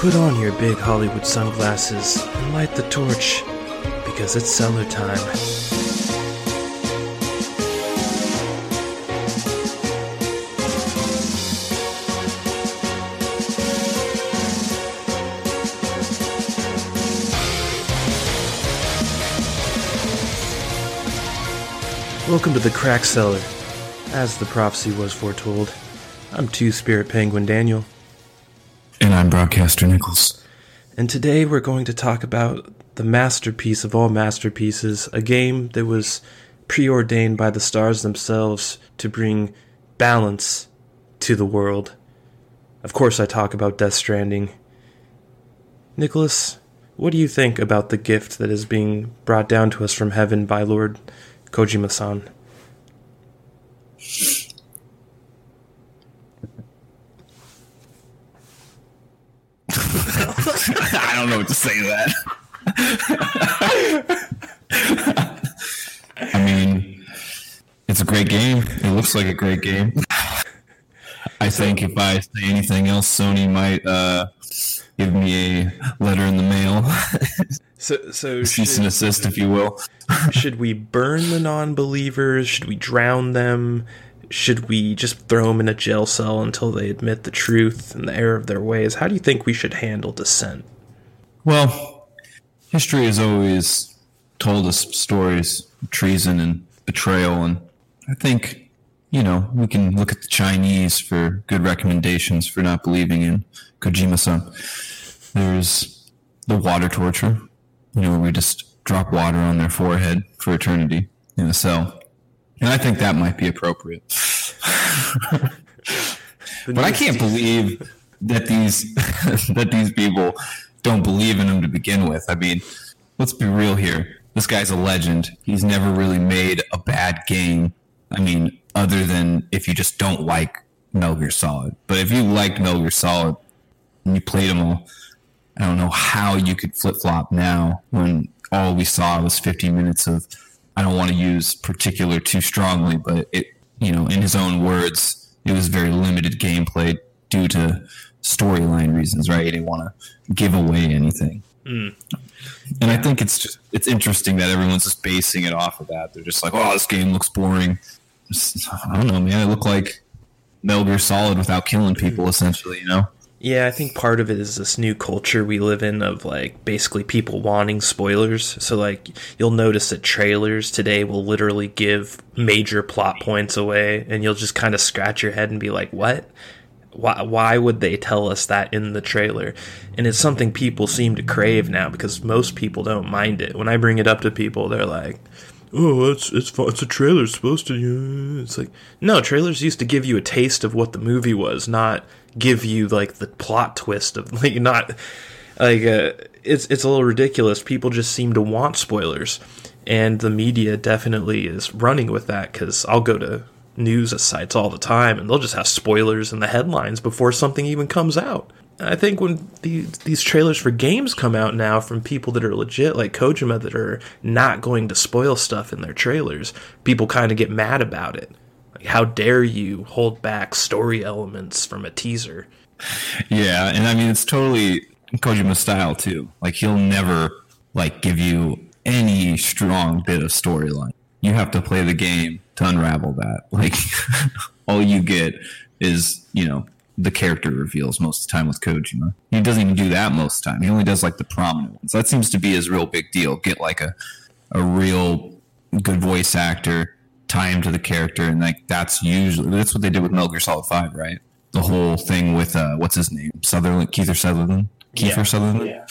Put on your big Hollywood sunglasses and light the torch, because it's cellar time. Welcome to the Crack Cellar. As the prophecy was foretold, I'm Two Spirit Penguin Daniel. I'm Broadcaster Nichols. And today we're going to talk about the masterpiece of all masterpieces, a game that was preordained by the stars themselves to bring balance to the world. Of course, I talk about Death Stranding. Nicholas, what do you think about the gift that is being brought down to us from heaven by Lord Kojima san? I don't know what to say to that. I mean, it's a great game. It looks like a great game. I think if I say anything else, Sony might uh, give me a letter in the mail. So, so cease and assist, if you will. should we burn the non-believers? Should we drown them? Should we just throw them in a jail cell until they admit the truth and the error of their ways? How do you think we should handle dissent? Well, history has always told us stories of treason and betrayal, and I think, you know, we can look at the Chinese for good recommendations for not believing in Kojima san. There's the water torture, you know, where we just drop water on their forehead for eternity in a cell. And I think that might be appropriate. but I can't believe that these that these people don't believe in him to begin with. I mean, let's be real here. This guy's a legend. He's never really made a bad game. I mean, other than if you just don't like Metal Gear Solid. But if you liked Metal Gear Solid and you played them all, I don't know how you could flip flop now when all we saw was 15 minutes of. I don't want to use particular too strongly, but it, you know, in his own words, it was very limited gameplay due to storyline reasons, right? He didn't want to give away anything. Mm. And I think it's just it's interesting that everyone's just basing it off of that. They're just like, "Oh, this game looks boring." Just, I don't know, man. It looked like Metal Gear Solid without killing people, essentially. You know? Yeah, I think part of it is this new culture we live in of like basically people wanting spoilers. So like you'll notice that trailers today will literally give major plot points away and you'll just kind of scratch your head and be like, "What?" Why, why would they tell us that in the trailer? And it's something people seem to crave now because most people don't mind it. When I bring it up to people, they're like, "Oh, it's it's it's a trailer. It's supposed to." It's like no, trailers used to give you a taste of what the movie was, not give you like the plot twist of like not like uh, it's it's a little ridiculous. People just seem to want spoilers, and the media definitely is running with that because I'll go to news sites all the time, and they'll just have spoilers in the headlines before something even comes out. I think when these these trailers for games come out now from people that are legit, like Kojima, that are not going to spoil stuff in their trailers, people kind of get mad about it. Like, how dare you hold back story elements from a teaser? Yeah, and I mean it's totally Kojima style too. Like he'll never like give you any strong bit of storyline. You have to play the game to unravel that. Like all you get is, you know, the character reveals most of the time with Kojima. He doesn't even do that most of the time. He only does like the prominent ones. That seems to be his real big deal. Get like a a real good voice actor, tie him to the character, and like that's usually that's what they did with Metal Gear Solid Five, right? The whole thing with uh what's his name? Sutherland Keith or Sutherland? Keith yeah. Sutherland? Yeah.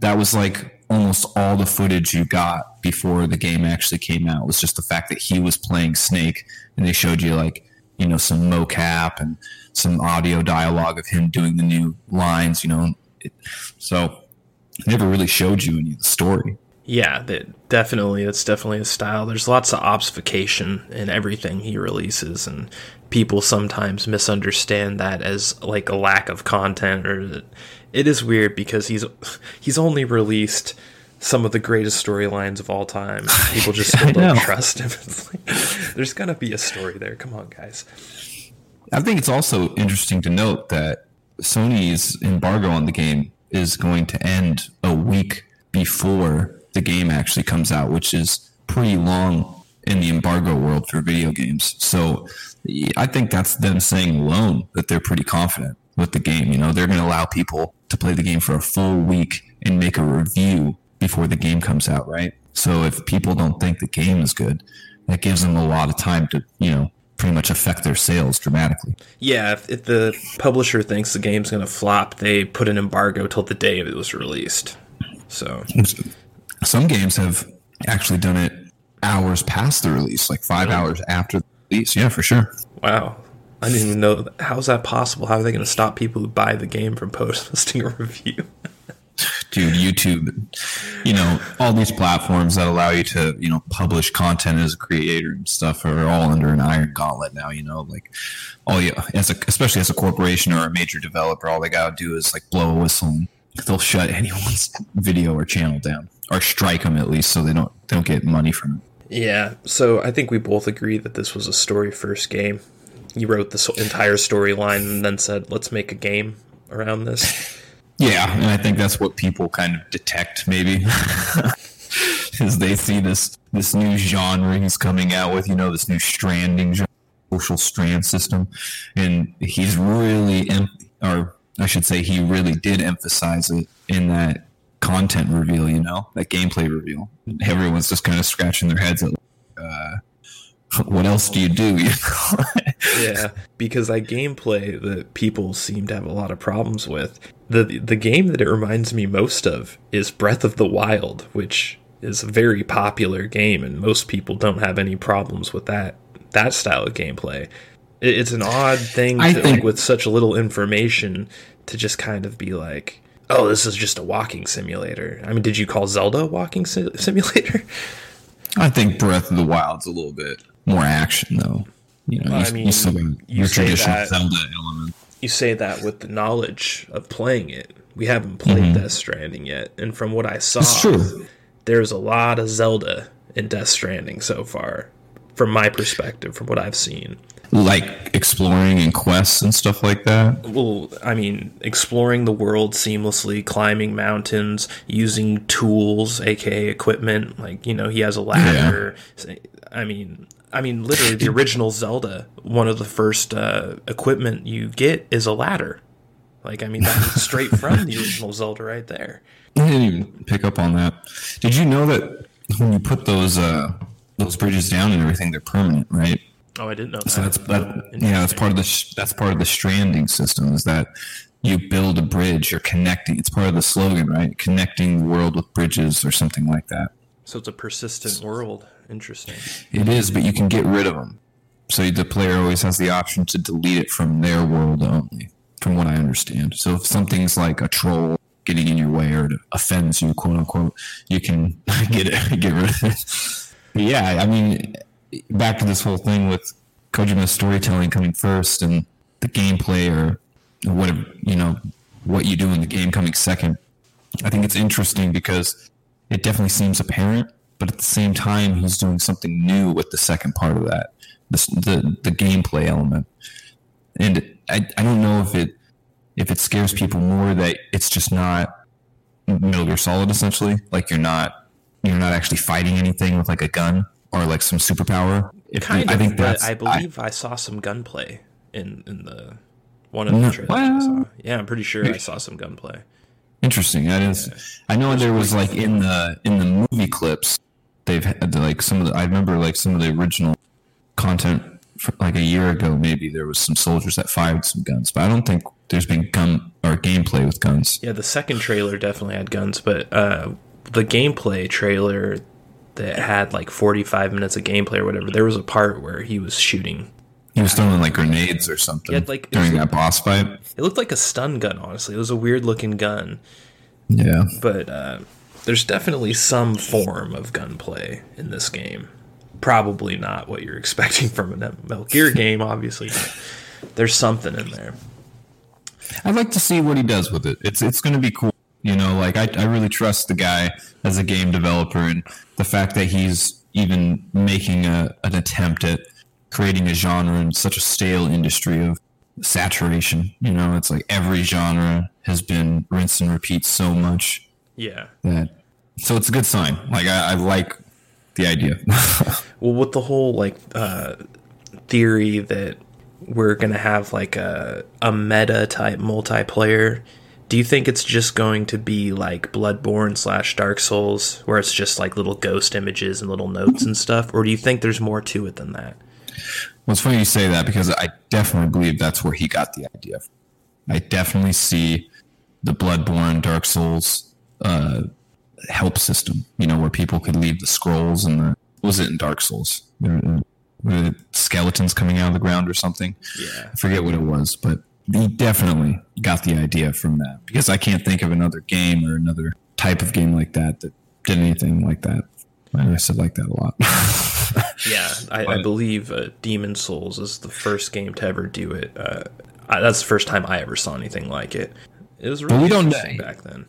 That was like almost all the footage you got before the game actually came out was just the fact that he was playing Snake, and they showed you like you know some mocap and some audio dialogue of him doing the new lines. You know, it, so it never really showed you any of the story. Yeah, that definitely. That's definitely a style. There's lots of obfuscation in everything he releases, and people sometimes misunderstand that as like a lack of content, or it is weird because he's he's only released some of the greatest storylines of all time. People just still don't trust him. Like, there's gonna be a story there. Come on, guys. I think it's also interesting to note that Sony's embargo on the game is going to end a week before the game actually comes out, which is pretty long in the embargo world for video games. So I think that's them saying alone that they're pretty confident with the game. You know, they're going to allow people to play the game for a full week and make a review before the game comes out, right? So if people don't think the game is good, that gives them a lot of time to, you know, pretty much affect their sales dramatically. Yeah, if, if the publisher thinks the game's going to flop, they put an embargo till the day it was released. So some games have actually done it hours past the release, like five really? hours after the release. Yeah, for sure. Wow. I didn't even know. How's that possible? How are they going to stop people who buy the game from posting a review? Dude, YouTube, you know, all these platforms that allow you to, you know, publish content as a creator and stuff are all under an iron gauntlet now, you know, like all you, as a, especially as a corporation or a major developer, all they got to do is like blow a whistle and they'll shut anyone's video or channel down or strike them at least so they don't, they don't get money from it. Yeah. So I think we both agree that this was a story first game. You wrote this entire storyline and then said, let's make a game around this. Yeah, and I think that's what people kind of detect maybe. Is they see this this new genre he's coming out with, you know, this new stranding social strand system, and he's really, em- or I should say, he really did emphasize it in that content reveal, you know, that gameplay reveal. Everyone's just kind of scratching their heads at, uh, what else do you do? yeah, because that gameplay that people seem to have a lot of problems with. The the game that it reminds me most of is Breath of the Wild, which is a very popular game, and most people don't have any problems with that that style of gameplay. It's an odd thing to, think, like, with such a little information to just kind of be like, "Oh, this is just a walking simulator." I mean, did you call Zelda a walking si- simulator? I think Breath of the Wild's a little bit more action, though. You know, I mean, you still got your traditional that, Zelda element. You say that with the knowledge of playing it. We haven't played mm-hmm. Death Stranding yet, and from what I saw, there's a lot of Zelda in Death Stranding so far, from my perspective, from what I've seen. Like exploring and quests and stuff like that. Well, I mean, exploring the world seamlessly, climbing mountains, using tools, aka equipment. Like you know, he has a ladder. Yeah. I mean, I mean, literally, the original Zelda, one of the first uh, equipment you get is a ladder. Like, I mean, that's straight from the original Zelda right there. I didn't even pick up on that. Did you know that when you put those uh, those bridges down and everything, they're permanent, right? Oh, I didn't know. So that's that. Oh, yeah, that's part of the that's part of the stranding system. Is that you build a bridge, you're connecting. It's part of the slogan, right? Connecting the world with bridges or something like that. So it's a persistent world. Interesting. It is, but you can get rid of them. So the player always has the option to delete it from their world only, from what I understand. So if something's like a troll getting in your way or it offends you, quote unquote, you can get it, get rid of it. But yeah, I mean, back to this whole thing with Kojima's storytelling coming first and the gameplay or whatever, you know, what you do in the game coming second. I think it's interesting because it definitely seems apparent but at the same time, he's doing something new with the second part of that, the the, the gameplay element. And I, I don't know if it if it scares people more that it's just not Metal Gear Solid essentially, like you're not you're not actually fighting anything with like a gun or like some superpower. If kind of, I think that's I believe I, I, saw some gunplay in in the one of the trailers well, I saw. Yeah, I'm pretty sure I saw some gunplay. Interesting. That is. I know there was like in the in the movie clips they've had like some of the. I remember like some of the original content like a year ago. Maybe there was some soldiers that fired some guns, but I don't think there's been gun or gameplay with guns. Yeah, the second trailer definitely had guns, but uh, the gameplay trailer that had like 45 minutes of gameplay or whatever, there was a part where he was shooting. He was throwing like grenades or something yeah, like, during that boss fight. It looked like a stun gun, honestly. It was a weird looking gun. Yeah. But uh, there's definitely some form of gunplay in this game. Probably not what you're expecting from a Metal Gear game, obviously, there's something in there. I'd like to see what he does with it. It's it's going to be cool. You know, like I, I really trust the guy as a game developer, and the fact that he's even making a, an attempt at creating a genre in such a stale industry of saturation. You know, it's like every genre has been rinse and repeat so much Yeah. that. So it's a good sign. Like I, I like the idea. Well, with the whole like uh, theory that we're gonna have like a a meta type multiplayer, do you think it's just going to be like Bloodborne slash Dark Souls, where it's just like little ghost images and little notes and stuff, or do you think there's more to it than that? Well, it's funny you say that because I definitely believe that's where he got the idea. From. I definitely see the Bloodborne, Dark Souls uh, help system. You know, where people could leave the scrolls and the was it in Dark Souls? Were the skeletons coming out of the ground or something. Yeah. I forget what it was, but he definitely got the idea from that because I can't think of another game or another type of game like that that did anything like that. And I said like that a lot. Yeah, I, I believe uh, Demon's Souls is the first game to ever do it. Uh, I, that's the first time I ever saw anything like it. It was really we don't know. back then.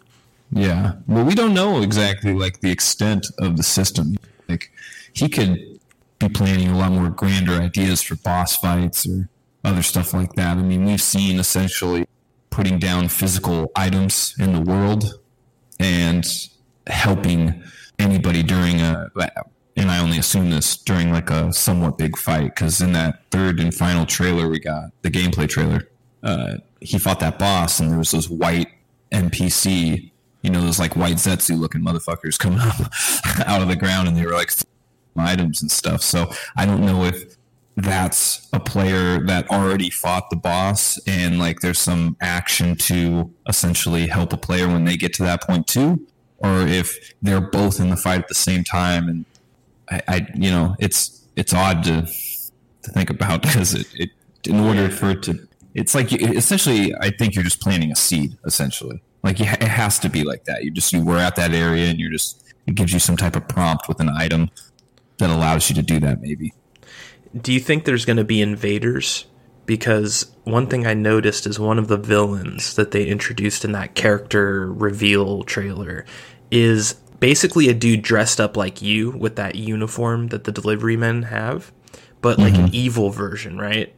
Yeah. Well, we don't know exactly like the extent of the system. Like he could be planning a lot more grander ideas for boss fights or other stuff like that. I mean, we've seen essentially putting down physical items in the world and helping anybody during a and I only assume this during like a somewhat big fight because in that third and final trailer we got the gameplay trailer, uh, he fought that boss and there was those white NPC, you know, those like white Zetsu looking motherfuckers coming up out of the ground and they were like items and stuff. So I don't know if that's a player that already fought the boss and like there's some action to essentially help a player when they get to that point too, or if they're both in the fight at the same time. And I, I you know, it's it's odd to to think about because it, it in order for it to it's like you, essentially i think you're just planting a seed essentially. Like you, it has to be like that. You just you were at that area and you're just it gives you some type of prompt with an item that allows you to do that maybe Do you think there's going to be invaders? Because one thing I noticed is one of the villains that they introduced in that character reveal trailer is basically a dude dressed up like you with that uniform that the delivery men have, but like an mm-hmm. evil version, right?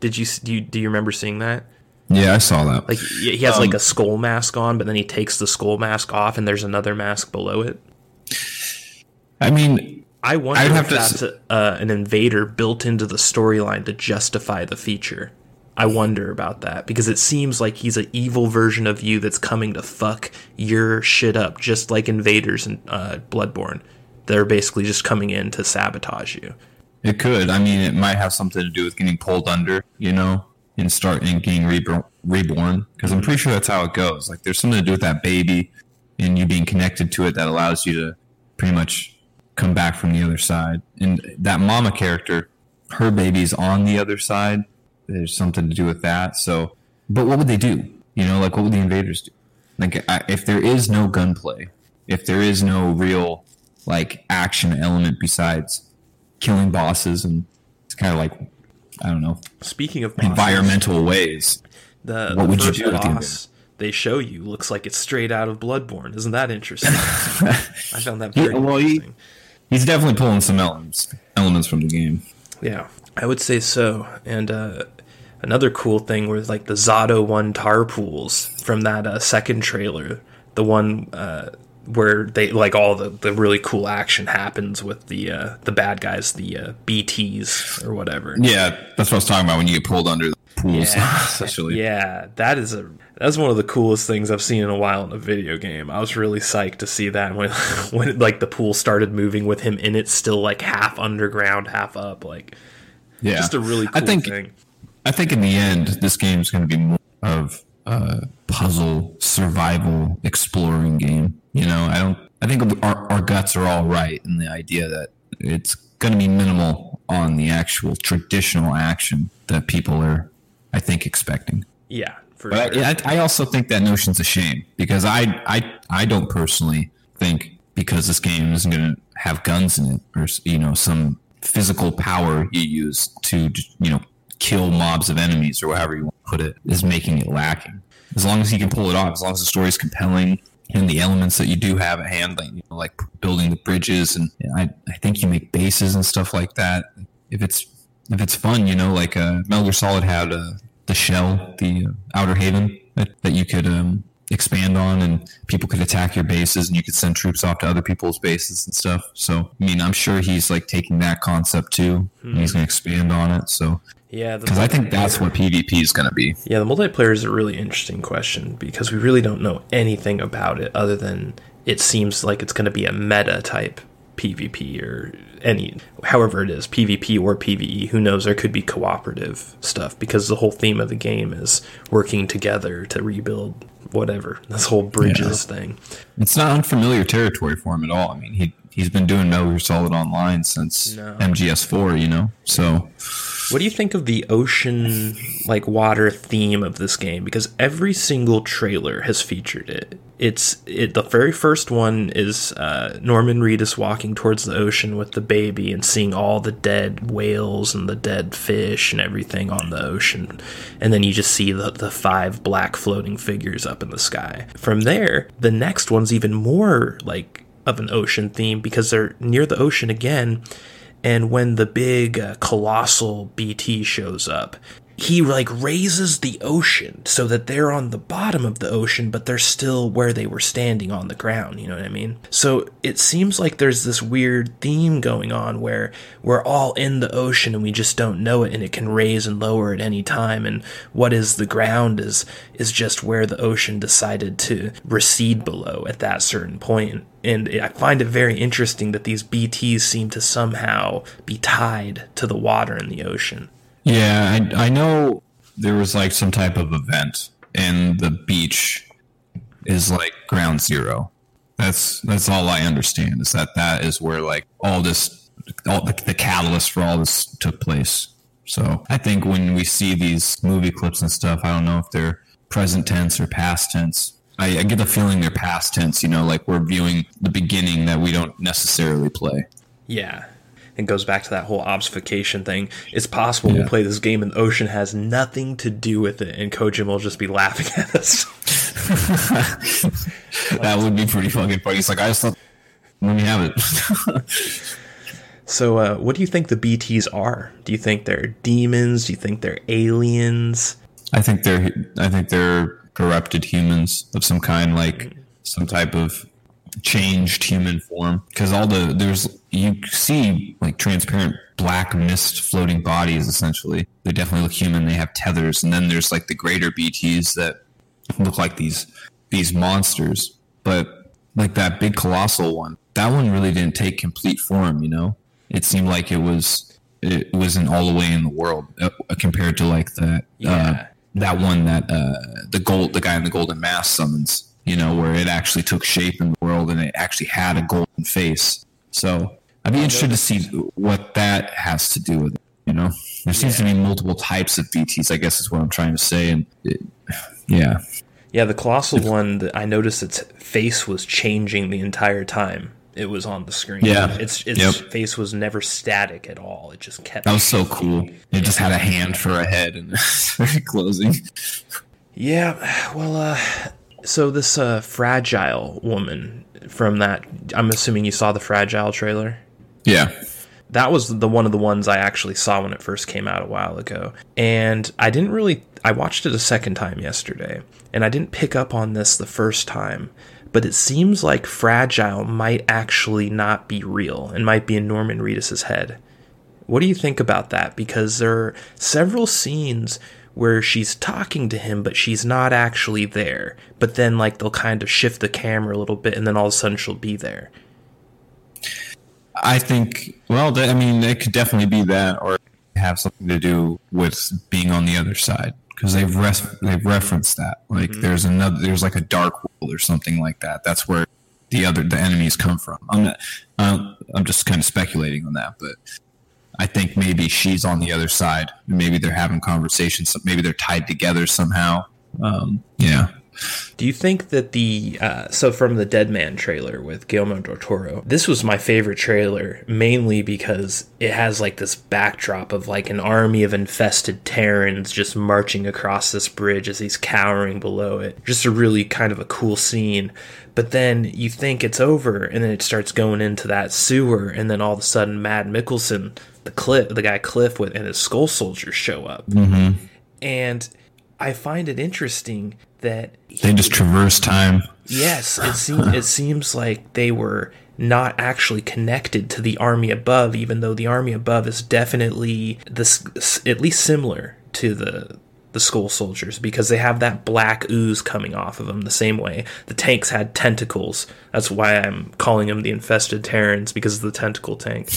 Did you do you, do you remember seeing that? yeah i saw that Like he he has like a um, skull mask on, but then he takes the skull mask off, and there's another mask below it. i mean I wonder I'd have if that's s- uh, an invader built into the storyline to justify the feature. I wonder about that because it seems like he's an evil version of you that's coming to fuck your shit up, just like invaders in uh, Bloodborne. They're basically just coming in to sabotage you. it could i mean it might have something to do with getting pulled under you know and start and getting reborn because i'm pretty sure that's how it goes like there's something to do with that baby and you being connected to it that allows you to pretty much come back from the other side and that mama character her baby's on the other side there's something to do with that so but what would they do you know like what would the invaders do like I, if there is no gunplay if there is no real like action element besides killing bosses and it's kind of like I don't know Speaking of bosses, environmental ways. the, what the would you do boss they show you looks like it's straight out of Bloodborne. Isn't that interesting? I found that very Yeah, well, he- interesting. He's definitely pulling some elements elements from the game. Yeah, I would say so. And uh, another cool thing was like the Zato one tar pools from that uh, second trailer, the one uh, where they like all the, the really cool action happens with the uh, the bad guys, the uh, BTS or whatever. Yeah, that's what I was talking about when you get pulled under the pools, Yeah. especially. Yeah, that is a that's one of the coolest things I've seen in a while in a video game. I was really psyched to see that when when like the pool started moving with him in it, still like half underground, half up. Like Yeah, just a really cool I think thing. I think in the end, this game is going to be more of a puzzle survival exploring game. You know, I don't. I think our, our guts are all right in the idea that it's going to be minimal on the actual traditional action that people are, I think, expecting. Yeah, for But sure. I, I, also think that notion's a shame because I, I, I don't personally think because this game isn't going to have guns in it or you know some physical power you use to you know kill mobs of enemies or whatever you want to put it is making it lacking. As long as you can pull it off, as long as the story's compelling and the elements that you do have at hand, like you know, like building the bridges and I, I think you make bases and stuff like that. If it's if it's fun, you know, like uh, Metal Gear Solid had uh, the shell, the uh, outer haven that, that you could um, expand on, and people could attack your bases, and you could send troops off to other people's bases and stuff. So, I mean, I'm sure he's like taking that concept too, and he's going to expand on it. So, Yeah, because I think that's what PvP is going to be. Yeah, the multiplayer is a really interesting question because we really don't know anything about it other than it seems like it's going to be a meta type PvP or any, however it is, PvP or PvE. Who knows? There could be cooperative stuff because the whole theme of the game is working together to rebuild whatever this whole bridges thing. It's not unfamiliar territory for him at all. I mean, he he's been doing Metal Gear Solid Online since No. MGS4, you know. So What do you think of the ocean, like water theme of this game? Because every single trailer has featured it. It's it. The very first one is uh, Norman Reedus walking towards the ocean with the baby and seeing all the dead whales and the dead fish and everything on the ocean, and then you just see the the five black floating figures up in the sky. From there, the next one's even more like of an ocean theme because they're near the ocean again and when the big uh, colossal bt shows up he like raises the ocean so that they're on the bottom of the ocean but they're still where they were standing on the ground you know what i mean so it seems like there's this weird theme going on where we're all in the ocean and we just don't know it and it can raise and lower at any time and what is the ground is is just where the ocean decided to recede below at that certain point and I find it very interesting that these BTs seem to somehow be tied to the water in the ocean. Yeah, I I know there was like some type of event, and the beach is like ground zero. That's that's all I understand is that that is where like all this, all the, the catalyst for all this took place. So I think when we see these movie clips and stuff, I don't know if they're present tense or past tense. I, I get the feeling they're past tense. You know, like we're viewing the beginning that we don't necessarily play. Yeah. It goes back to that whole obfuscation thing. It's possible Yeah. we'll play this game and the ocean has nothing to do with it, and Kojima will just be laughing at us. that would be pretty fucking funny. It's like I just thought, let me have it. so, uh, what do you think the BTs are? Do you think they're demons? Do you think they're aliens? I think they're I think they're corrupted humans of some kind, like some type of changed human form. Because all the there's you see like transparent black mist floating bodies. Essentially, they definitely look human. They have tethers, and then there's like the greater BTS that look like these these monsters. But like that big colossal one, that one really didn't take complete form. You know, it seemed like it was it wasn't all the way in the world uh, compared to like that. Yeah. Uh, that one that uh, the gold, the guy in the golden mask summons, you know, where it actually took shape in the world and it actually had a golden face. So I'd be interested to see what that has to do with it. You know, there seems to be multiple types of BTs. I guess is what I'm trying to say. And it, yeah, Yeah, the colossal one. that I noticed its face was changing the entire time it was on the screen. Yeah. its its Yep. face was never static at all. It just kept. that was so cool. It just had a hand for a head and closing. Yeah, well, uh, so this uh, fragile woman from that. I'm assuming you saw the fragile trailer. Yeah, that was the one of the ones I actually saw when it first came out a while ago. And I didn't really I watched it a second time yesterday, and I didn't pick up on this the first time, but it seems like Fragile might actually not be real and might be in Norman Reedus's head. What do you think about that? Because there are several scenes where she's talking to him, but she's not actually there. But then, like, they'll kind of shift the camera a little bit, and then all of a sudden she'll be there. I think. Well, I mean, it could definitely be that, or have something to do with being on the other side because they've res- they've referenced that. Like, there's another, there's like a dark world or something like that. That's where the other the enemies come from. I'm not, uh, I'm just kind of speculating on that, but I think maybe she's on the other side. Maybe they're having conversations. Maybe they're tied together somehow. Um, yeah. Do you think that the uh, so from the Dead Man trailer with Guillermo del Toro, this was my favorite trailer mainly because it has like this backdrop of like an army of infested Terrans just marching across this bridge as he's cowering below it. Just a really kind of a cool scene. But then you think it's over, and then it starts going into that sewer, and then all of a sudden, Mad Mikkelsen, the Cliff, the guy Cliff with and his Skull Soldiers show up mm-hmm. and I find it interesting that they just traverse time. Yes, it seems it seems like they were not actually connected to the army above, even though the army above is definitely this at least similar to the the skull soldiers because they have that black ooze coming off of them the same way the tanks had tentacles. That's why I'm calling them the infested Terrans because of the tentacle tank.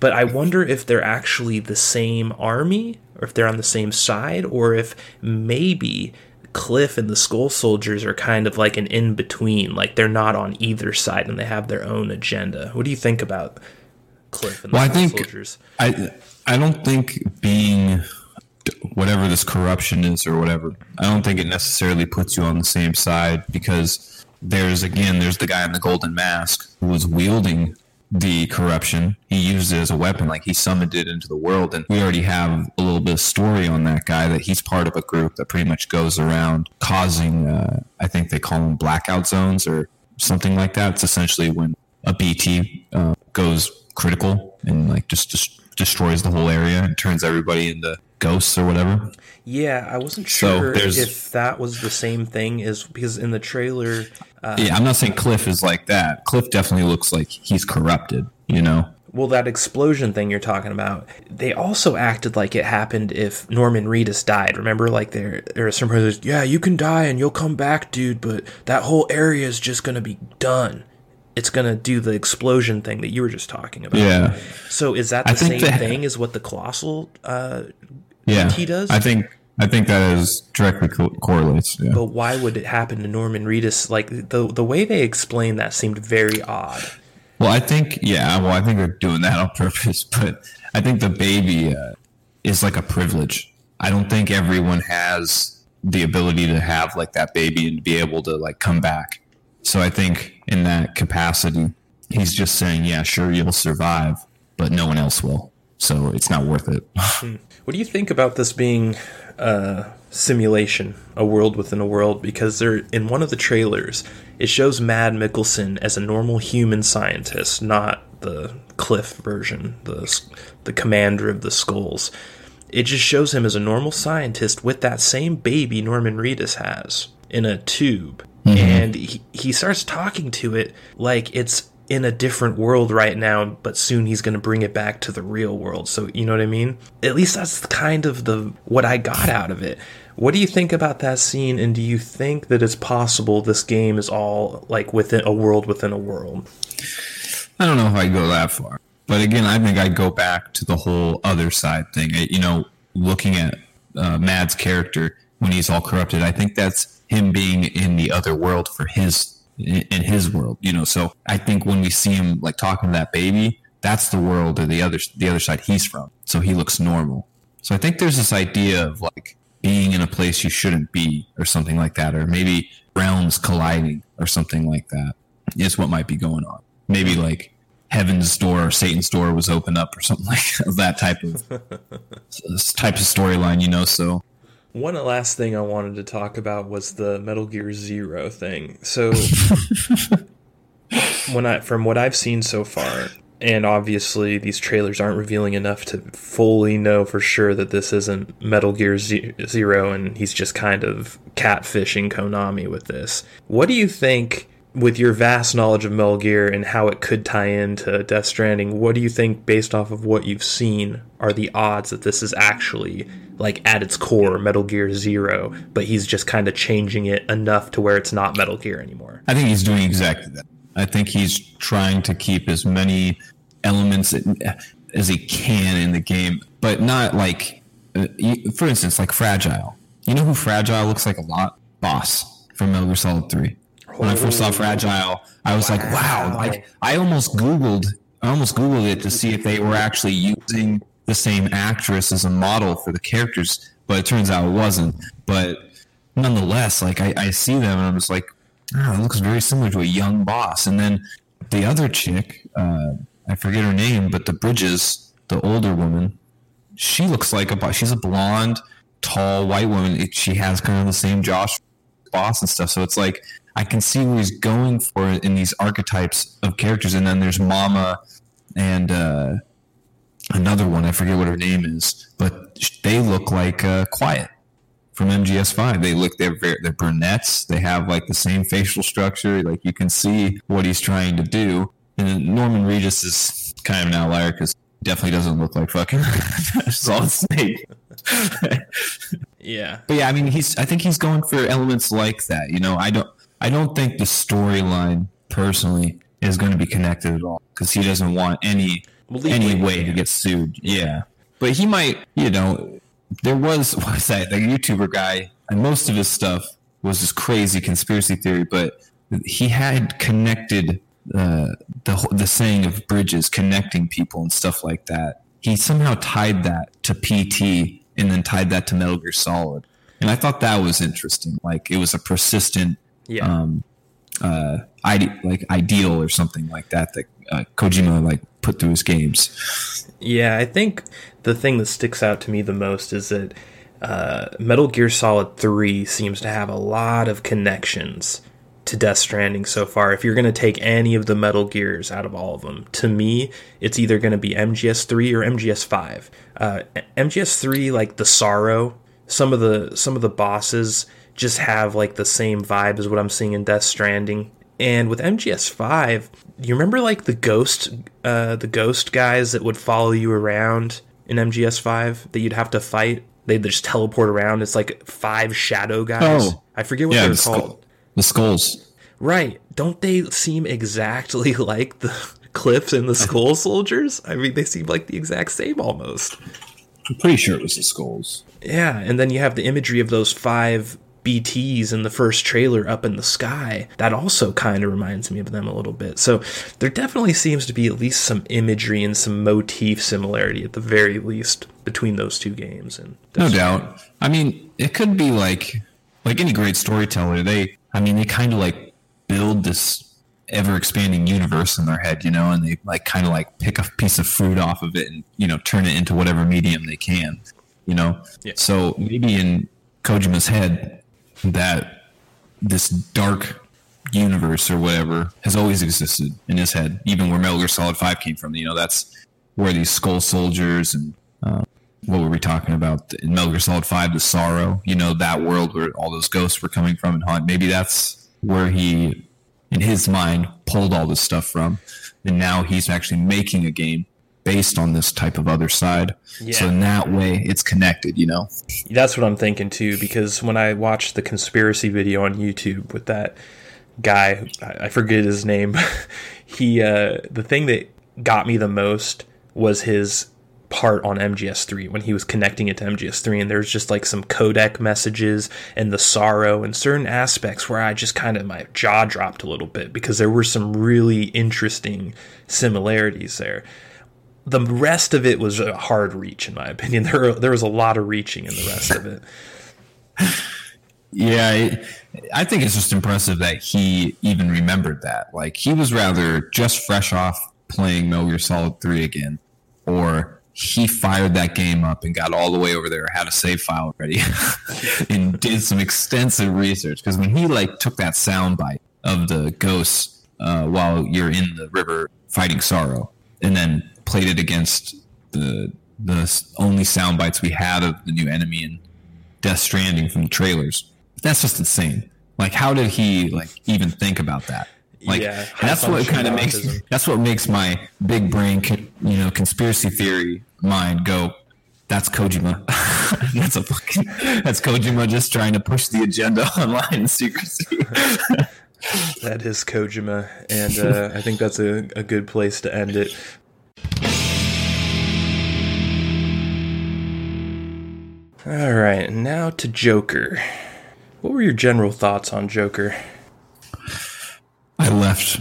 But I wonder if they're actually the same army or if they're on the same side or if maybe Cliff and the Skull Soldiers are kind of like an in between, like they're not on either side and they have their own agenda. What do you think about Cliff and well, the Skull I think, Soldiers? I I don't think being whatever this corruption is or whatever, I don't think it necessarily puts you on the same side because there's again there's the guy in the golden mask who was wielding the corruption. He used it as a weapon, like he summoned it into the world. And we already have a little bit of story on that guy that he's part of a group that pretty much goes around causing, uh, I think they call them blackout zones or something like that. It's essentially when a BT uh, goes critical and like just, just destroys the whole area and turns everybody into ghosts or whatever. Yeah, I wasn't sure there's- if that was the same thing as because in the trailer, uh, Yeah, I'm not saying Cliff is like that. Cliff definitely looks like he's corrupted, you know? well, that explosion thing you're talking about, they also acted like it happened if Norman Reedus died. Remember, like there, there are some yeah, you can die and you'll come back, dude, but that whole area is just gonna be done. It's gonna do the explosion thing that you were just talking about. Yeah. So is that the same that- thing as what the colossal uh, Yeah. he does? I think I think that is directly co- correlates. Yeah. But why would it happen to Norman Reedus? Like the the way they explained that seemed very odd. Well, I think yeah. Well, I think they're doing that on purpose. But I think the baby uh, is like a privilege. I don't think everyone has the ability to have like that baby and be able to like come back. So I think in that capacity, he's just saying, yeah, sure, you'll survive, but no one else will. So it's not worth it. What do you think about this being a simulation, a world within a world? Because there, in one of the trailers, it shows Mad Mikkelsen as a normal human scientist, not the Cliff version, the the commander of the skulls. It just shows him as a normal scientist with that same baby Norman Reedus has in a tube. Mm-hmm. And he, he starts talking to it like it's in a different world right now, but soon he's going to bring it back to the real world. So, you know what I mean? At least that's kind of the what I got out of it. What do you think about that scene and do you think that it's possible this game is all like within a world within a world? I don't know if I'd go that far. But again, I think I'd go back to the whole other side thing. You know, looking at uh, Mad's character when he's all corrupted, I think that's him being in the other world for his in in his world. You know, so I think when we see him like talking to that baby, that's the world or the other the other side he's from. So he looks normal. So I think there's this idea of like being in a place you shouldn't be or something like that, or maybe realms colliding or something like that is what might be going on. Maybe like heaven's door or Satan's door was opened up or something like that type of type of storyline, you know. So One last thing I wanted to talk about was the Metal Gear Zero thing. So, when I, from what I've seen so far, and obviously these trailers aren't revealing enough to fully know for sure that this isn't Metal Gear Ze- Zero, and he's just kind of catfishing Konami with this. What do you think? With your vast knowledge of Metal Gear and how it could tie into Death Stranding, what do you think, based off of what you've seen, are the odds that this is actually like at its core Metal Gear Zero, but he's just kind of changing it enough to where it's not Metal Gear anymore. I think he's doing exactly that. I think he's trying to keep as many elements as he can in the game, but not like, uh, for instance, like Fragile. You know who Fragile looks like a lot? Boss from Metal Gear Solid 3. When I first saw Fragile, I was like, wow. Like, I almost Googled, I almost Googled it to see if they were actually using the same actress as a model for the characters, but it turns out it wasn't. But nonetheless, like, I, I see them and I'm just like, oh, it looks very similar to a young boss. And then the other chick, uh, I forget her name, but the Bridges, the older woman, she looks like a boss. She's a blonde, tall white woman. She has kind of the same Josh boss and stuff. So it's like I can see where he's going for in these archetypes of characters. And then there's Mama and uh, another one. I forget what her name is, but they look like uh, Quiet from MGS5. They look they're very, they're brunettes. They have like the same facial structure. Like you can see what he's trying to do. And Norman Reedus is kind of an outlier because definitely doesn't look like fucking Solid Snake. yeah, but yeah, I mean, he's. I think he's going for elements like that. You know, I don't. I don't think the storyline personally is going to be connected at all because he doesn't want any any way yeah. to get sued. Yeah, but he might. You know, there was what was that the YouTuber guy, and most of his stuff was just crazy conspiracy theory, but he had connected uh, the the saying of bridges connecting people and stuff like that. He somehow tied that to PT and then tied that to Metal Gear Solid, and I thought that was interesting. Like it was a persistent, yeah. um, uh, ide- like ideal or something like that that uh, Kojima like put through his games. Yeah, I think the thing that sticks out to me the most is that uh, Metal Gear Solid 3 seems to have a lot of connections to Death Stranding so far. If you're going to take any of the Metal Gears out of all of them, to me, it's either going to be MGS3 or MGS5. Uh, MGS3, like the sorrow, some of the some of the bosses just have like the same vibe as what I'm seeing in Death Stranding. And with MGS5, you remember like the ghost, uh, the ghost guys that would follow you around in MGS5 that you'd have to fight. They'd just teleport around. It's like five shadow guys. Oh, I forget what yeah, they're the called. the skulls. Right. Don't they seem exactly like the Cliffs and the Skull Soldiers? I mean, they seem like the exact same almost. I'm pretty sure it was the skulls. Yeah, and then you have the imagery of those five BTs in the first trailer up in the sky. That also kind of reminds me of them a little bit. So there definitely seems to be at least some imagery and some motif similarity at the very least between those two games. And no doubt. I mean, it could be like like any great storyteller. They, I mean, they kind of like build this ever expanding universe in their head, you know, and they like kind of like pick a piece of fruit off of it and you know turn it into whatever medium they can, you know. Yeah. So maybe in Kojima's head, that this dark universe or whatever has always existed in his head, even where Metal Gear Solid Five came from. You know, that's where these Skull Soldiers and uh, what were we talking about in Metal Gear Solid Five? The Sorrow. You know, that world where all those ghosts were coming from and haunt. Maybe that's where he, in his mind, pulled all this stuff from, and now he's actually making a game based on this type of other side. Yeah. So in that way, it's connected, you know? That's what I'm thinking too, because when I watched the conspiracy video on YouTube with that guy, I forget his name, he, uh, the thing that got me the most was his part on MGS3 when he was connecting it to MGS3 and there's just like some codec messages and the sorrow and certain aspects where I just kind of my jaw dropped a little bit because there were some really interesting similarities there the rest of it was a hard reach, in my opinion. There there was a lot of reaching in the rest of it. Yeah, I think it's just impressive that he even remembered that. Like he was rather just fresh off playing Metal Gear Solid Three again, or he fired that game up and got all the way over there, had a save file ready, and did some extensive research. Because when he like took that sound bite of the ghosts uh, while you're in the river fighting Sorrow, and then played it against the the only sound bites we had of the new enemy and Death Stranding from the trailers. That's just insane. Like, how did he like even think about that? Like, yeah, that's what kind of makes that's what makes my big brain, you know, conspiracy theory mind go. That's Kojima. that's a fucking. That's Kojima just trying to push the agenda online in secrecy. that is Kojima, and uh, I think that's a, a good place to end it. All right, now to Joker. What were your general thoughts on Joker? I left.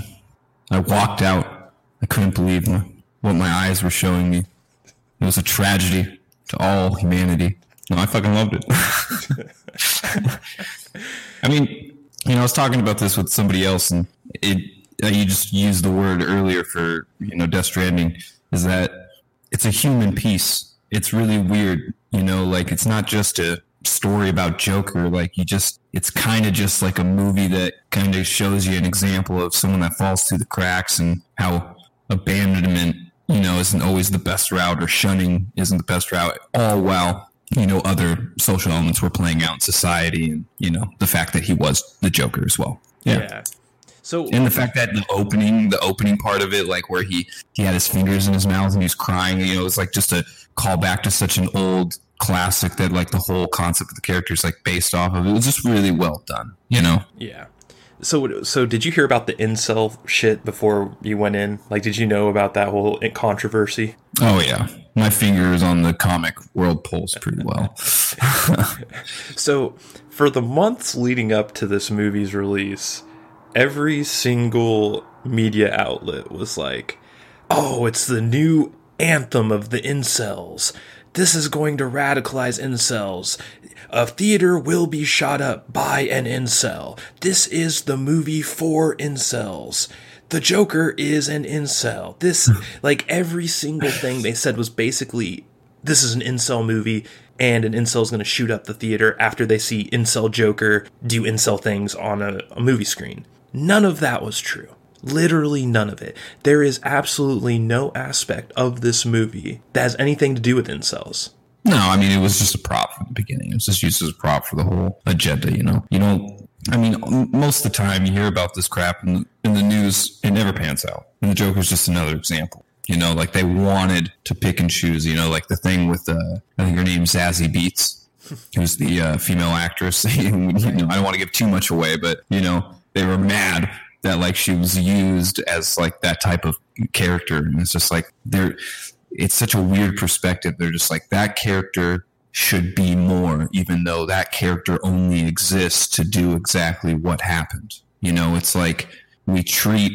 I walked out. I couldn't believe what my eyes were showing me. It was a tragedy to all humanity. No, I fucking loved it. I mean, you know, I was talking about this with somebody else, and it uh, you just used the word earlier for you know Death Stranding is that it's a human piece. It's really weird you know, like it's not just a story about Joker. Like you just, it's kind of just like a movie that kind of shows you an example of someone that falls through the cracks and how abandonment you know, isn't always the best route or shunning isn't the best route, all while, you know, other social elements were playing out in society and, you know, the fact that he was the Joker as well. Yeah. yeah. So and the fact that the opening, the opening part of it, like where he he had his fingers in his mouth and he was crying, you know, it's like just a call back to such an old classic that like the whole concept of the character is like based off of. It was just really well done, you know. Yeah. So, so did you hear about the incel shit before you went in? Like, did you know about that whole controversy? Oh yeah, my fingers on the comic world pulse pretty well. so, for the months leading up to this movie's release, every single media outlet was like, "Oh, it's the new anthem of the incels. This is going to radicalize incels. A theater will be shot up by an incel. This is the movie for incels. The Joker is an incel. This, hmm. like, every single thing they said was basically this is an incel movie and an incel is going to shoot up the theater after they see incel Joker do incel things on a, a movie screen. None of that was true. Literally none of it. There is absolutely no aspect of this movie that has anything to do with incels. No, I mean it was just a prop from the beginning. It was just used as a prop for the whole agenda. You know, you know. I mean, most of the time you hear about this crap in the, in the news, it never pans out. And the Joker's just another example. You know, like they wanted to pick and choose. You know, like the thing with uh, I think her name's Zazie Beetz, who's the uh, female actress. you know, I don't want to give too much away, but you know, they were mad that like she was used as like that type of character, and it's just like they're it's such a weird perspective. They're just like that character should be more, even though that character only exists to do exactly what happened. You know, it's like we treat